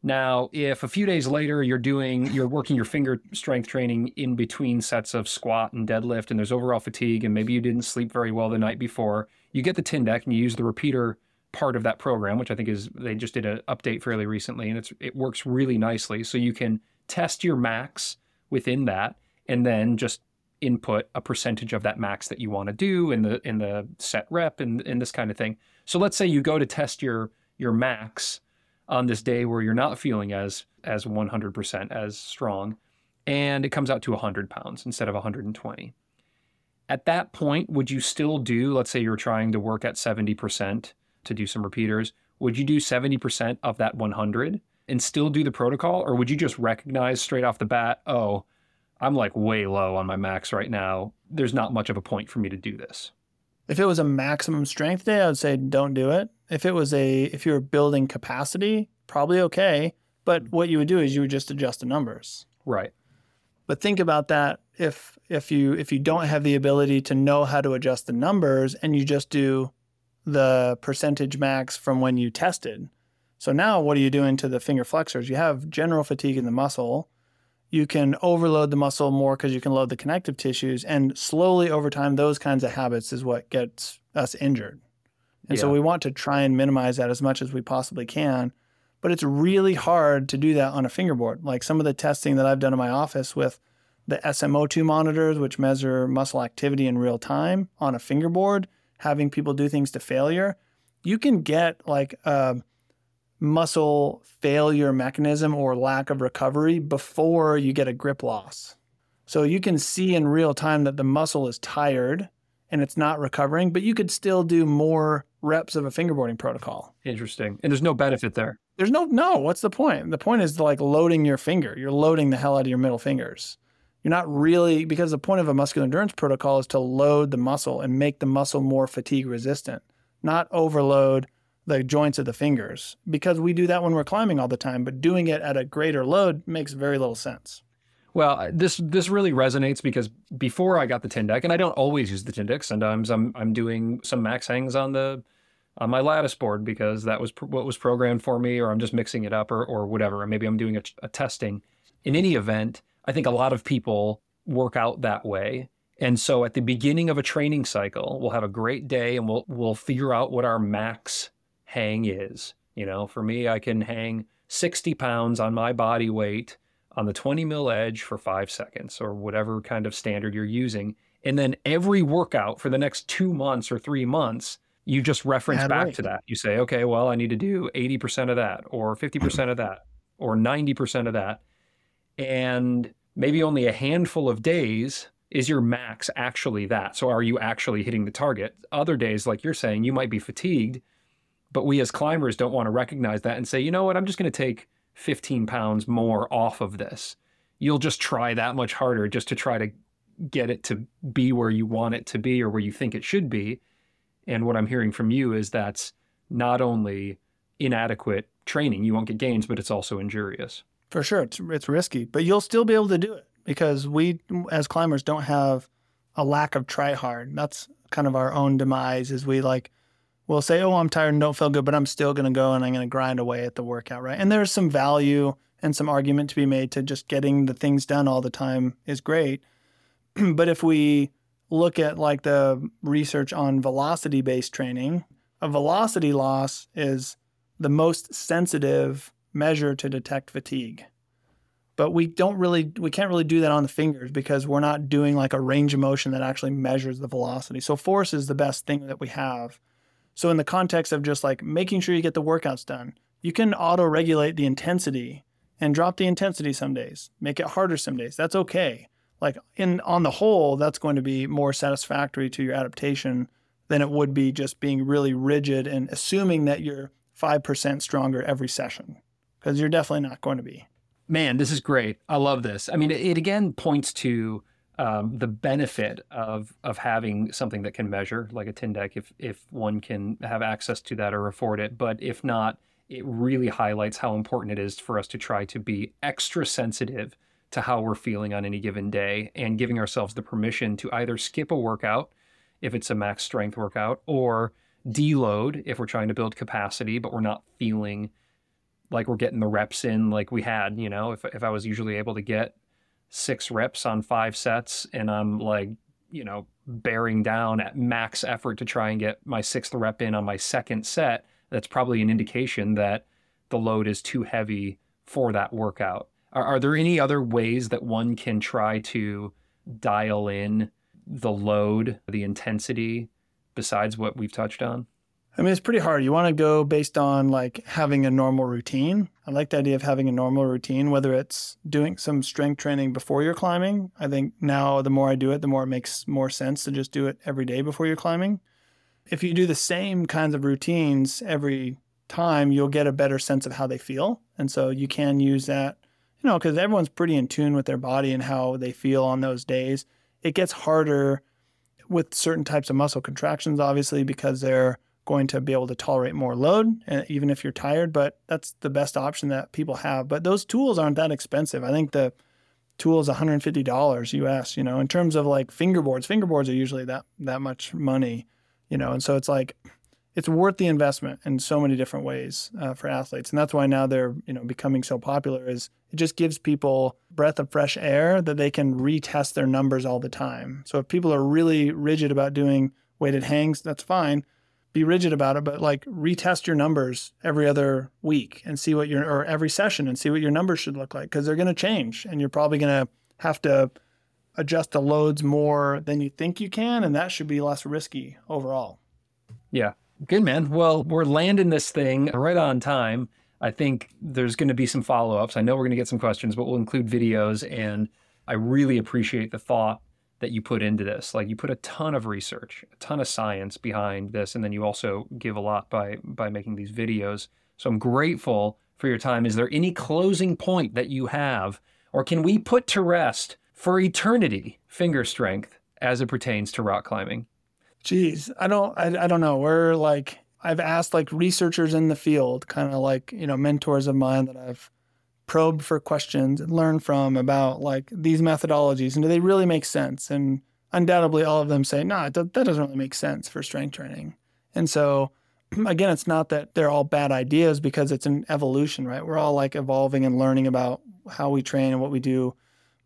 now, if a few days later you're doing, you're working your finger strength training in between sets of squat and deadlift, and there's overall fatigue, and maybe you didn't sleep very well the night before, you get the Tindeq and you use the repeater part of that program, which I think is they just did an update fairly recently, and it's it works really nicely. So you can test your max within that, and then just input a percentage of that max that you want to do in the in the set rep and, and this kind of thing. So let's say you go to test your your max on this day where you're not feeling as as 100% as strong and it comes out to 100 pounds instead of 120 at that point would you still do let's say you're trying to work at 70% to do some repeaters would you do 70% of that 100 and still do the protocol? Or would you just recognize straight off the bat oh i'm like way low on my max right now. There's not much of a point for me to do this.
If it was a maximum strength day, I would say don't do it. If it was a if you were building capacity, probably okay. But mm. what you would do is you would just adjust the numbers.
Right.
But think about that if if you if you don't have the ability to know how to adjust the numbers and you just do the percentage max from when you tested. So now what are you doing to the finger flexors? You have general fatigue in the muscle you can overload the muscle more because you can load the connective tissues. And slowly over time, those kinds of habits is what gets us injured. And yeah. so we want to try and minimize that as much as we possibly can. But it's really hard to do that on a fingerboard. Like some of the testing that I've done in my office with the SMO2 monitors, which measure muscle activity in real time on a fingerboard, having people do things to failure, you can get like a muscle failure mechanism or lack of recovery before you get a grip loss. So you can see in real time that the muscle is tired and it's not recovering, but you could still do more reps of a fingerboarding protocol.
Interesting. And there's no benefit there.
There's no no, what's the point? The point is like loading your finger. You're loading the hell out of your middle fingers. You're not really because the point of a muscular endurance protocol is to load the muscle and make the muscle more fatigue resistant, not overload the joints of the fingers because we do that when we're climbing all the time, but doing it at a greater load makes very little sense.
Well, this this really resonates because before I got the Tindeq, and I don't always use the Tindeq. Sometimes I'm I'm doing some max hangs on the on my lattice board because that was pr- what was programmed for me, or I'm just mixing it up, or or whatever. Maybe I'm doing a, a testing. In any event, I think a lot of people work out that way. And so at the beginning of a training cycle, we'll have a great day and we'll we'll figure out what our max hang is. You know, for me, I can hang 60 pounds on my body weight on the 20 mil edge for five seconds or whatever kind of standard you're using. And then every workout for the next two months or three months, you just reference back right. to that. You say, okay, well, I need to do 80% of that or 50% of that or 90% of that. And maybe only a handful of days is your max actually that. So are you actually hitting the target? Other days, like you're saying, you might be fatigued but we as climbers don't want to recognize that and say, you know what, I'm just going to take 15 pounds more off of this. You'll just try that much harder just to try to get it to be where you want it to be or where you think it should be. And what I'm hearing from you is that's not only inadequate training, you won't get gains, but it's also injurious.
For sure, it's it's risky, but you'll still be able to do it. because we as climbers don't have a lack of try hard. That's kind of our own demise is we like we'll say, "Oh, I'm tired and don't feel good, but I'm still going to go and I'm going to grind away at the workout," right? And there's some value and some argument to be made to just getting the things done all the time is great. but if we look at like the research on velocity based training, a velocity loss is the most sensitive measure to detect fatigue. But we don't really, we can't really do that on the fingers because we're not doing like a range of motion that actually measures the velocity. So force is the best thing that we have. So in the context of just like making sure you get the workouts done, you can auto regulate the intensity and drop the intensity some days, make it harder some days. That's okay. Like in on the whole, that's going to be more satisfactory to your adaptation than it would be just being really rigid and assuming that you're 5% stronger every session because you're definitely not going to be.
Man, this is great. I love this. I mean, it, it again points to um, the benefit of of having something that can measure, like a Tindeq, if if one can have access to that or afford it. But if not, it really highlights how important it is for us to try to be extra sensitive to how we're feeling on any given day and giving ourselves the permission to either skip a workout if it's a max strength workout or deload if we're trying to build capacity but we're not feeling like we're getting the reps in like we had you know if, if i was usually able to get six reps on five sets and i'm like you know bearing down at max effort to try and get my sixth rep in on my second set that's probably an indication that the load is too heavy for that workout. Are, are there any other ways that one can try to dial in the load, the intensity, besides what we've touched on?
I mean, it's pretty hard. You want to go based on like having a normal routine. I like the idea of having a normal routine, whether it's doing some strength training before you're climbing. I think now the more I do it, the more it makes more sense to just do it every day before you're climbing if you do the same kinds of routines every time, you'll get a better sense of how they feel. And so you can use that, you know, because everyone's pretty in tune with their body and how they feel on those days. It gets harder with certain types of muscle contractions, obviously, because they're going to be able to tolerate more load, uh, even if you're tired. But that's the best option that people have. But those tools aren't that expensive. I think the tool is $150 US, you know, in terms of like fingerboards. Fingerboards are usually that that much money you know, and so it's like it's worth the investment in so many different ways uh, for athletes, and that's why now they're you know becoming so popular. Is it just gives people breath of fresh air that they can retest their numbers all the time. So if people are really rigid about doing weighted hangs, that's fine. Be rigid about it, but like retest your numbers every other week and see what your or every session and see what your numbers should look like because they're going to change, and you're probably going to have to adjust the loads more than you think you can, and that should be less risky overall.
Yeah. Good, man. Well, we're landing this thing right on time. I think there's going to be some follow ups. I know we're going to get some questions, but we'll include videos. And I really appreciate the thought that you put into this. Like you put a ton of research, a ton of science behind this, and then you also give a lot by by making these videos. So I'm grateful for your time. Is there any closing point that you have, or can we put to rest for eternity finger strength as it pertains to rock climbing?
Geez, I don't, I, I don't know. We're like, I've asked like researchers in the field, kind of like, you know, mentors of mine that I've probed for questions and learned from about like these methodologies and do they really make sense? And undoubtedly, all of them say, no, nah, that doesn't really make sense for strength training. And so, again, it's not that they're all bad ideas because it's an evolution, right? We're all like evolving and learning about how we train and what we do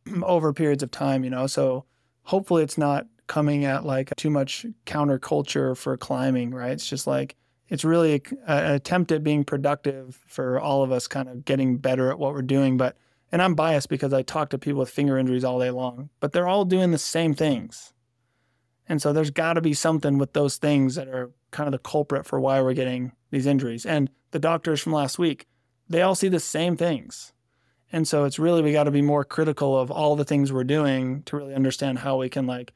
over periods of time, you know. So hopefully it's not coming at like too much counterculture for climbing, right? It's just like it's really an attempt at being productive for all of us kind of getting better at what we're doing, but and I'm biased because I talk to people with finger injuries all day long, but they're all doing the same things. And so there's got to be something with those things that are kind of the culprit for why we're getting these injuries. And the doctors from last week, they all see the same things. And so it's really, we got to be more critical of all the things we're doing to really understand how we can like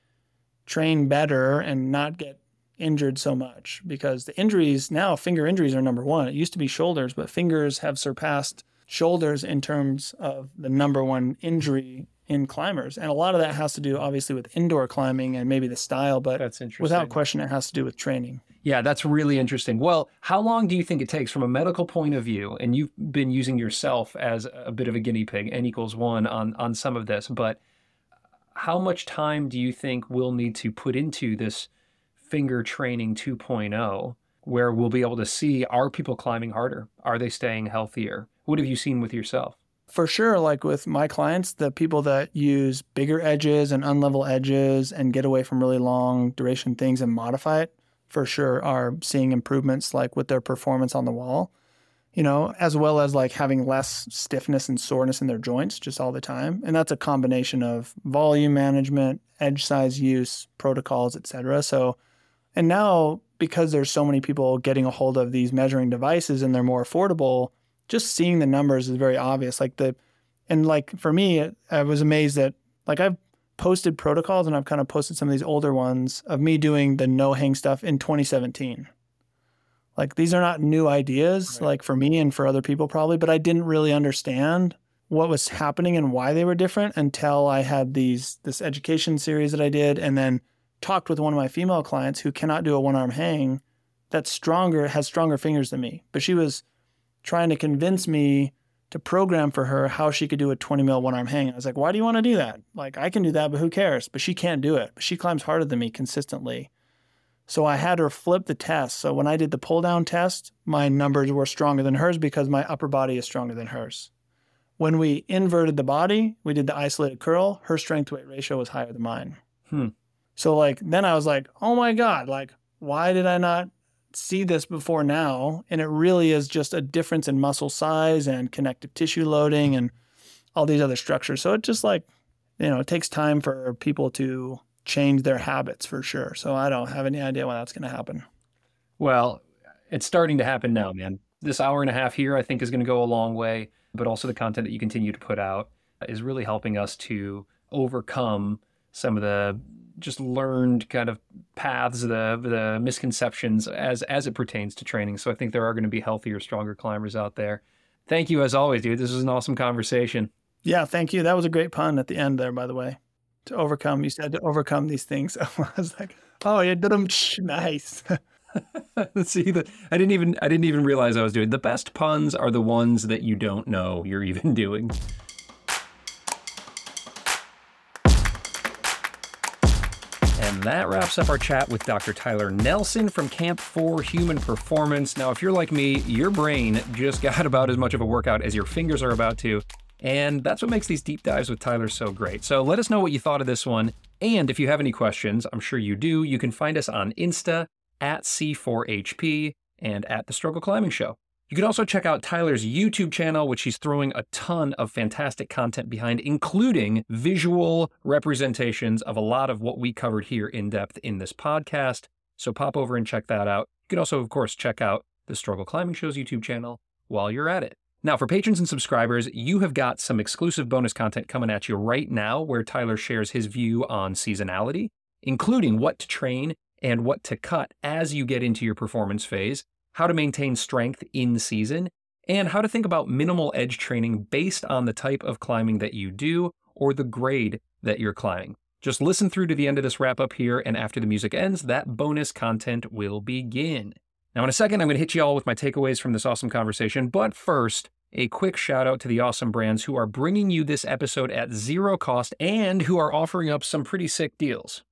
train better and not get injured so much because the injuries now, finger injuries are number one. It used to be shoulders, but fingers have surpassed shoulders in terms of the number one injury in climbers. And a lot of that has to do obviously with indoor climbing and maybe the style, but
That's interesting.
without question, it has to do with training.
Yeah, that's really interesting. Well, how long do you think it takes from a medical point of view? And you've been using yourself as a bit of a guinea pig, n equals one on on some of this, but how much time do you think we'll need to put into this finger training 2.0 where we'll be able to see are people climbing harder? Are they staying healthier? What have you seen with yourself?
For sure, like with my clients, the people that use bigger edges and unlevel edges and get away from really long duration things and modify it, for sure are seeing improvements like with their performance on the wall, you know, as well as like having less stiffness and soreness in their joints just all the time. And that's a combination of volume management, edge size use, protocols, etc. So, and now because there's so many people getting a hold of these measuring devices and they're more affordable, just seeing the numbers is very obvious. Like the, and like for me, I was amazed that like I've posted protocols and I've kind of posted some of these older ones of me doing the no hang stuff in 2017. Like these are not new ideas, right. like for me and for other people probably, but I didn't really understand what was happening and why they were different until I had these this education series that I did and then talked with one of my female clients who cannot do a one arm hang that's stronger, has stronger fingers than me. But she was trying to convince me to program for her how she could do a 20 mil one arm hang. I was like, why do you want to do that? Like, I can do that, but who cares? But she can't do it. She climbs harder than me consistently. So I had her flip the test. So when I did the pull down test, my numbers were stronger than hers because my upper body is stronger than hers. When we inverted the body, we did the isolated curl, her strength weight ratio was higher than mine.
Hmm.
So like then I was like, oh my God, like why did I not see this before now. And it really is just a difference in muscle size and connective tissue loading and all these other structures. So it just like, you know, it takes time for people to change their habits for sure. So I don't have any idea when that's going to happen.
Well, it's starting to happen now, man. This hour and a half here, I think, is going to go a long way, but also the content that you continue to put out is really helping us to overcome some of the just learned kind of paths, the the misconceptions as as it pertains to training. So I think there are going to be healthier, stronger climbers out there. Thank you as always, dude. This was an awesome conversation.
Yeah, thank you. That was a great pun at the end there, by the way. To overcome, you said to overcome these things. I was like, oh, you did them nice.
Let's see that I didn't even I didn't even realize I was doing. The best puns are the ones that you don't know you're even doing. That wraps up our chat with Dr. Tyler Nelson from Camp 4 Human Performance. Now, if you're like me, your brain just got about as much of a workout as your fingers are about to. And that's what makes these deep dives with Tyler so great. So let us know what you thought of this one. And if you have any questions, I'm sure you do, you can find us on Insta at C4HP and at The Struggle Climbing Show. You can also check out Tyler's YouTube channel, which he's throwing a ton of fantastic content behind, including visual representations of a lot of what we covered here in depth in this podcast. So pop over and check that out. You can also, of course, check out the Struggle Climbing Show's YouTube channel while you're at it. Now, for patrons and subscribers, you have got some exclusive bonus content coming at you right now where Tyler shares his view on seasonality, including what to train and what to cut as you get into your performance phase how to maintain strength in season, and how to think about minimal edge training based on the type of climbing that you do or the grade that you're climbing. Just listen through to the end of this wrap up here, and after the music ends, that bonus content will begin. Now, in a second, I'm going to hit you all with my takeaways from this awesome conversation, but first, a quick shout out to the awesome brands who are bringing you this episode at zero cost and who are offering up some pretty sick deals.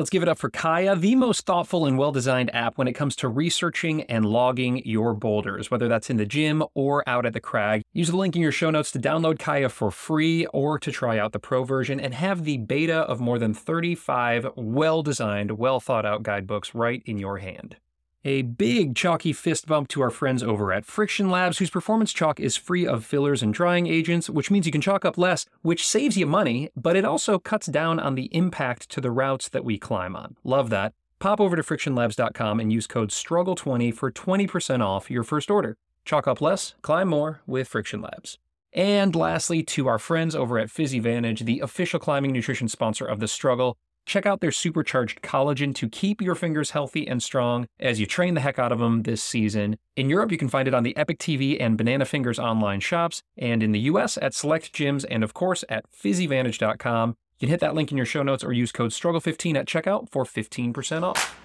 Let's give it up for Kaya, the most thoughtful and well designed app when it comes to researching and logging your boulders, whether that's in the gym or out at the crag. Use the link in your show notes to download Kaya for free or to try out the pro version and have the beta of more than 35 well designed, well thought out guidebooks right in your hand. A big chalky fist bump to our friends over at Friction Labs, whose performance chalk is free of fillers and drying agents, which means you can chalk up less, which saves you money, but it also cuts down on the impact to the routes that we climb on. Love that. Pop over to frictionlabs.com and use code STRUGGLE20 for 20% off your first order. Chalk up less, climb more with Friction Labs. And lastly, to our friends over at PhysiVantage, the official climbing nutrition sponsor of The Struggle, Check out their supercharged collagen to keep your fingers healthy and strong as you train the heck out of them this season. In Europe, you can find it on the Epic TV and Banana Fingers online shops, and in the US at select gyms and, of course, at physivantage.com. You can hit that link in your show notes or use code STRUGGLE15 at checkout for 15% off.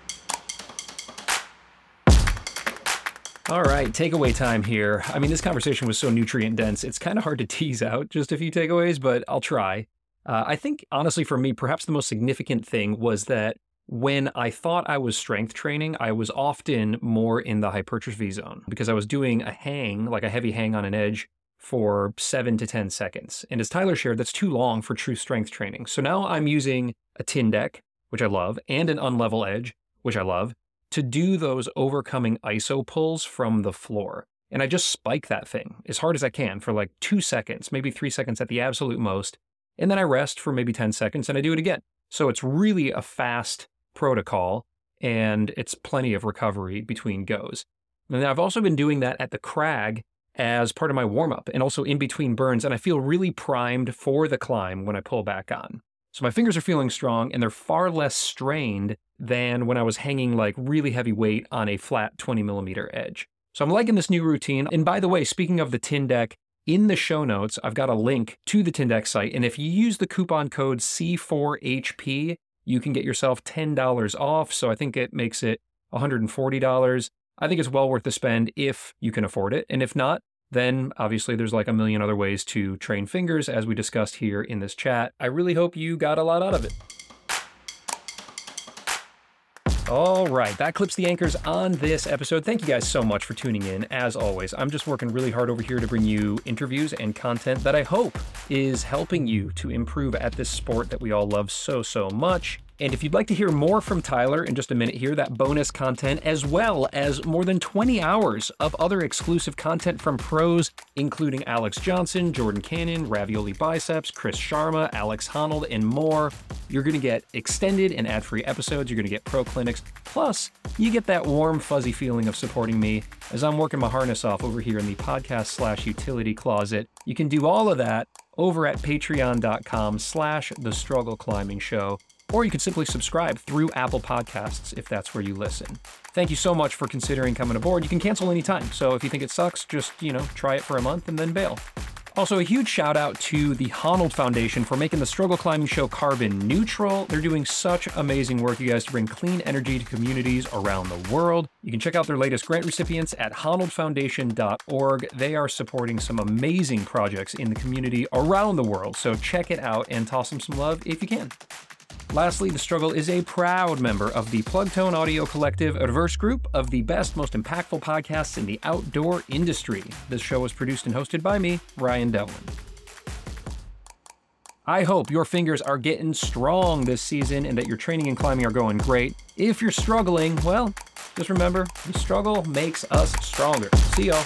All right, takeaway time here. I mean, this conversation was so nutrient dense, it's kind of hard to tease out just a few takeaways, but I'll try. Uh, I think, honestly, for me, perhaps the most significant thing was that when I thought I was strength training, I was often more in the hypertrophy zone because I was doing a hang, like a heavy hang on an edge, for seven to 10 seconds. And as Tyler shared, that's too long for true strength training. So now I'm using a Tindeq, which I love, and an unlevel edge, which I love, to do those overcoming iso pulls from the floor. And I just spike that thing as hard as I can for like two seconds, maybe three seconds at the absolute most. And then I rest for maybe 10 seconds and I do it again. So it's really a fast protocol and it's plenty of recovery between goes. And I've also been doing that at the crag as part of my warm up and also in between burns. And I feel really primed for the climb when I pull back on. So my fingers are feeling strong and they're far less strained than when I was hanging like really heavy weight on a flat 20 millimeter edge. So I'm liking this new routine. And by the way, speaking of the Tindeq, in the show notes, I've got a link to the Tindeq's site. And if you use the coupon code C4HP, you can get yourself $10 off. So I think it makes it $140. I think it's well worth the spend if you can afford it. And if not, then obviously there's like a million other ways to train fingers as we discussed here in this chat. I really hope you got a lot out of it. All right, that clips the anchors on this episode. Thank you guys so much for tuning in. As always, I'm just working really hard over here to bring you interviews and content that I hope is helping you to improve at this sport that we all love so, so much. And if you'd like to hear more from Tyler in just a minute here, that bonus content, as well as more than 20 hours of other exclusive content from pros, including Alex Johnson, Jordan Cannon, Ravioli Biceps, Chris Sharma, Alex Honnold, and more, you're going to get extended and ad free episodes. You're going to get pro clinics. Plus, you get that warm, fuzzy feeling of supporting me as I'm working my harness off over here in the podcast slash utility closet. You can do all of that over at patreon.com slash the struggle climbing show or you can simply subscribe through Apple Podcasts if that's where you listen. Thank you so much for considering coming aboard. You can cancel anytime, so if you think it sucks, just, you know, try it for a month and then bail. Also, a huge shout out to the Honnold Foundation for making the Struggle Climbing Show carbon neutral. They're doing such amazing work, you guys, to bring clean energy to communities around the world. You can check out their latest grant recipients at honnoldfoundation.org. They are supporting some amazing projects in the community around the world, so check it out and toss them some love if you can. Lastly, The Struggle is a proud member of the Plugtone Audio Collective, a diverse group of the best, most impactful podcasts in the outdoor industry. This show was produced and hosted by me, Ryan Devlin. I hope your fingers are getting strong this season and that your training and climbing are going great. If you're struggling, well, just remember the struggle makes us stronger. See y'all.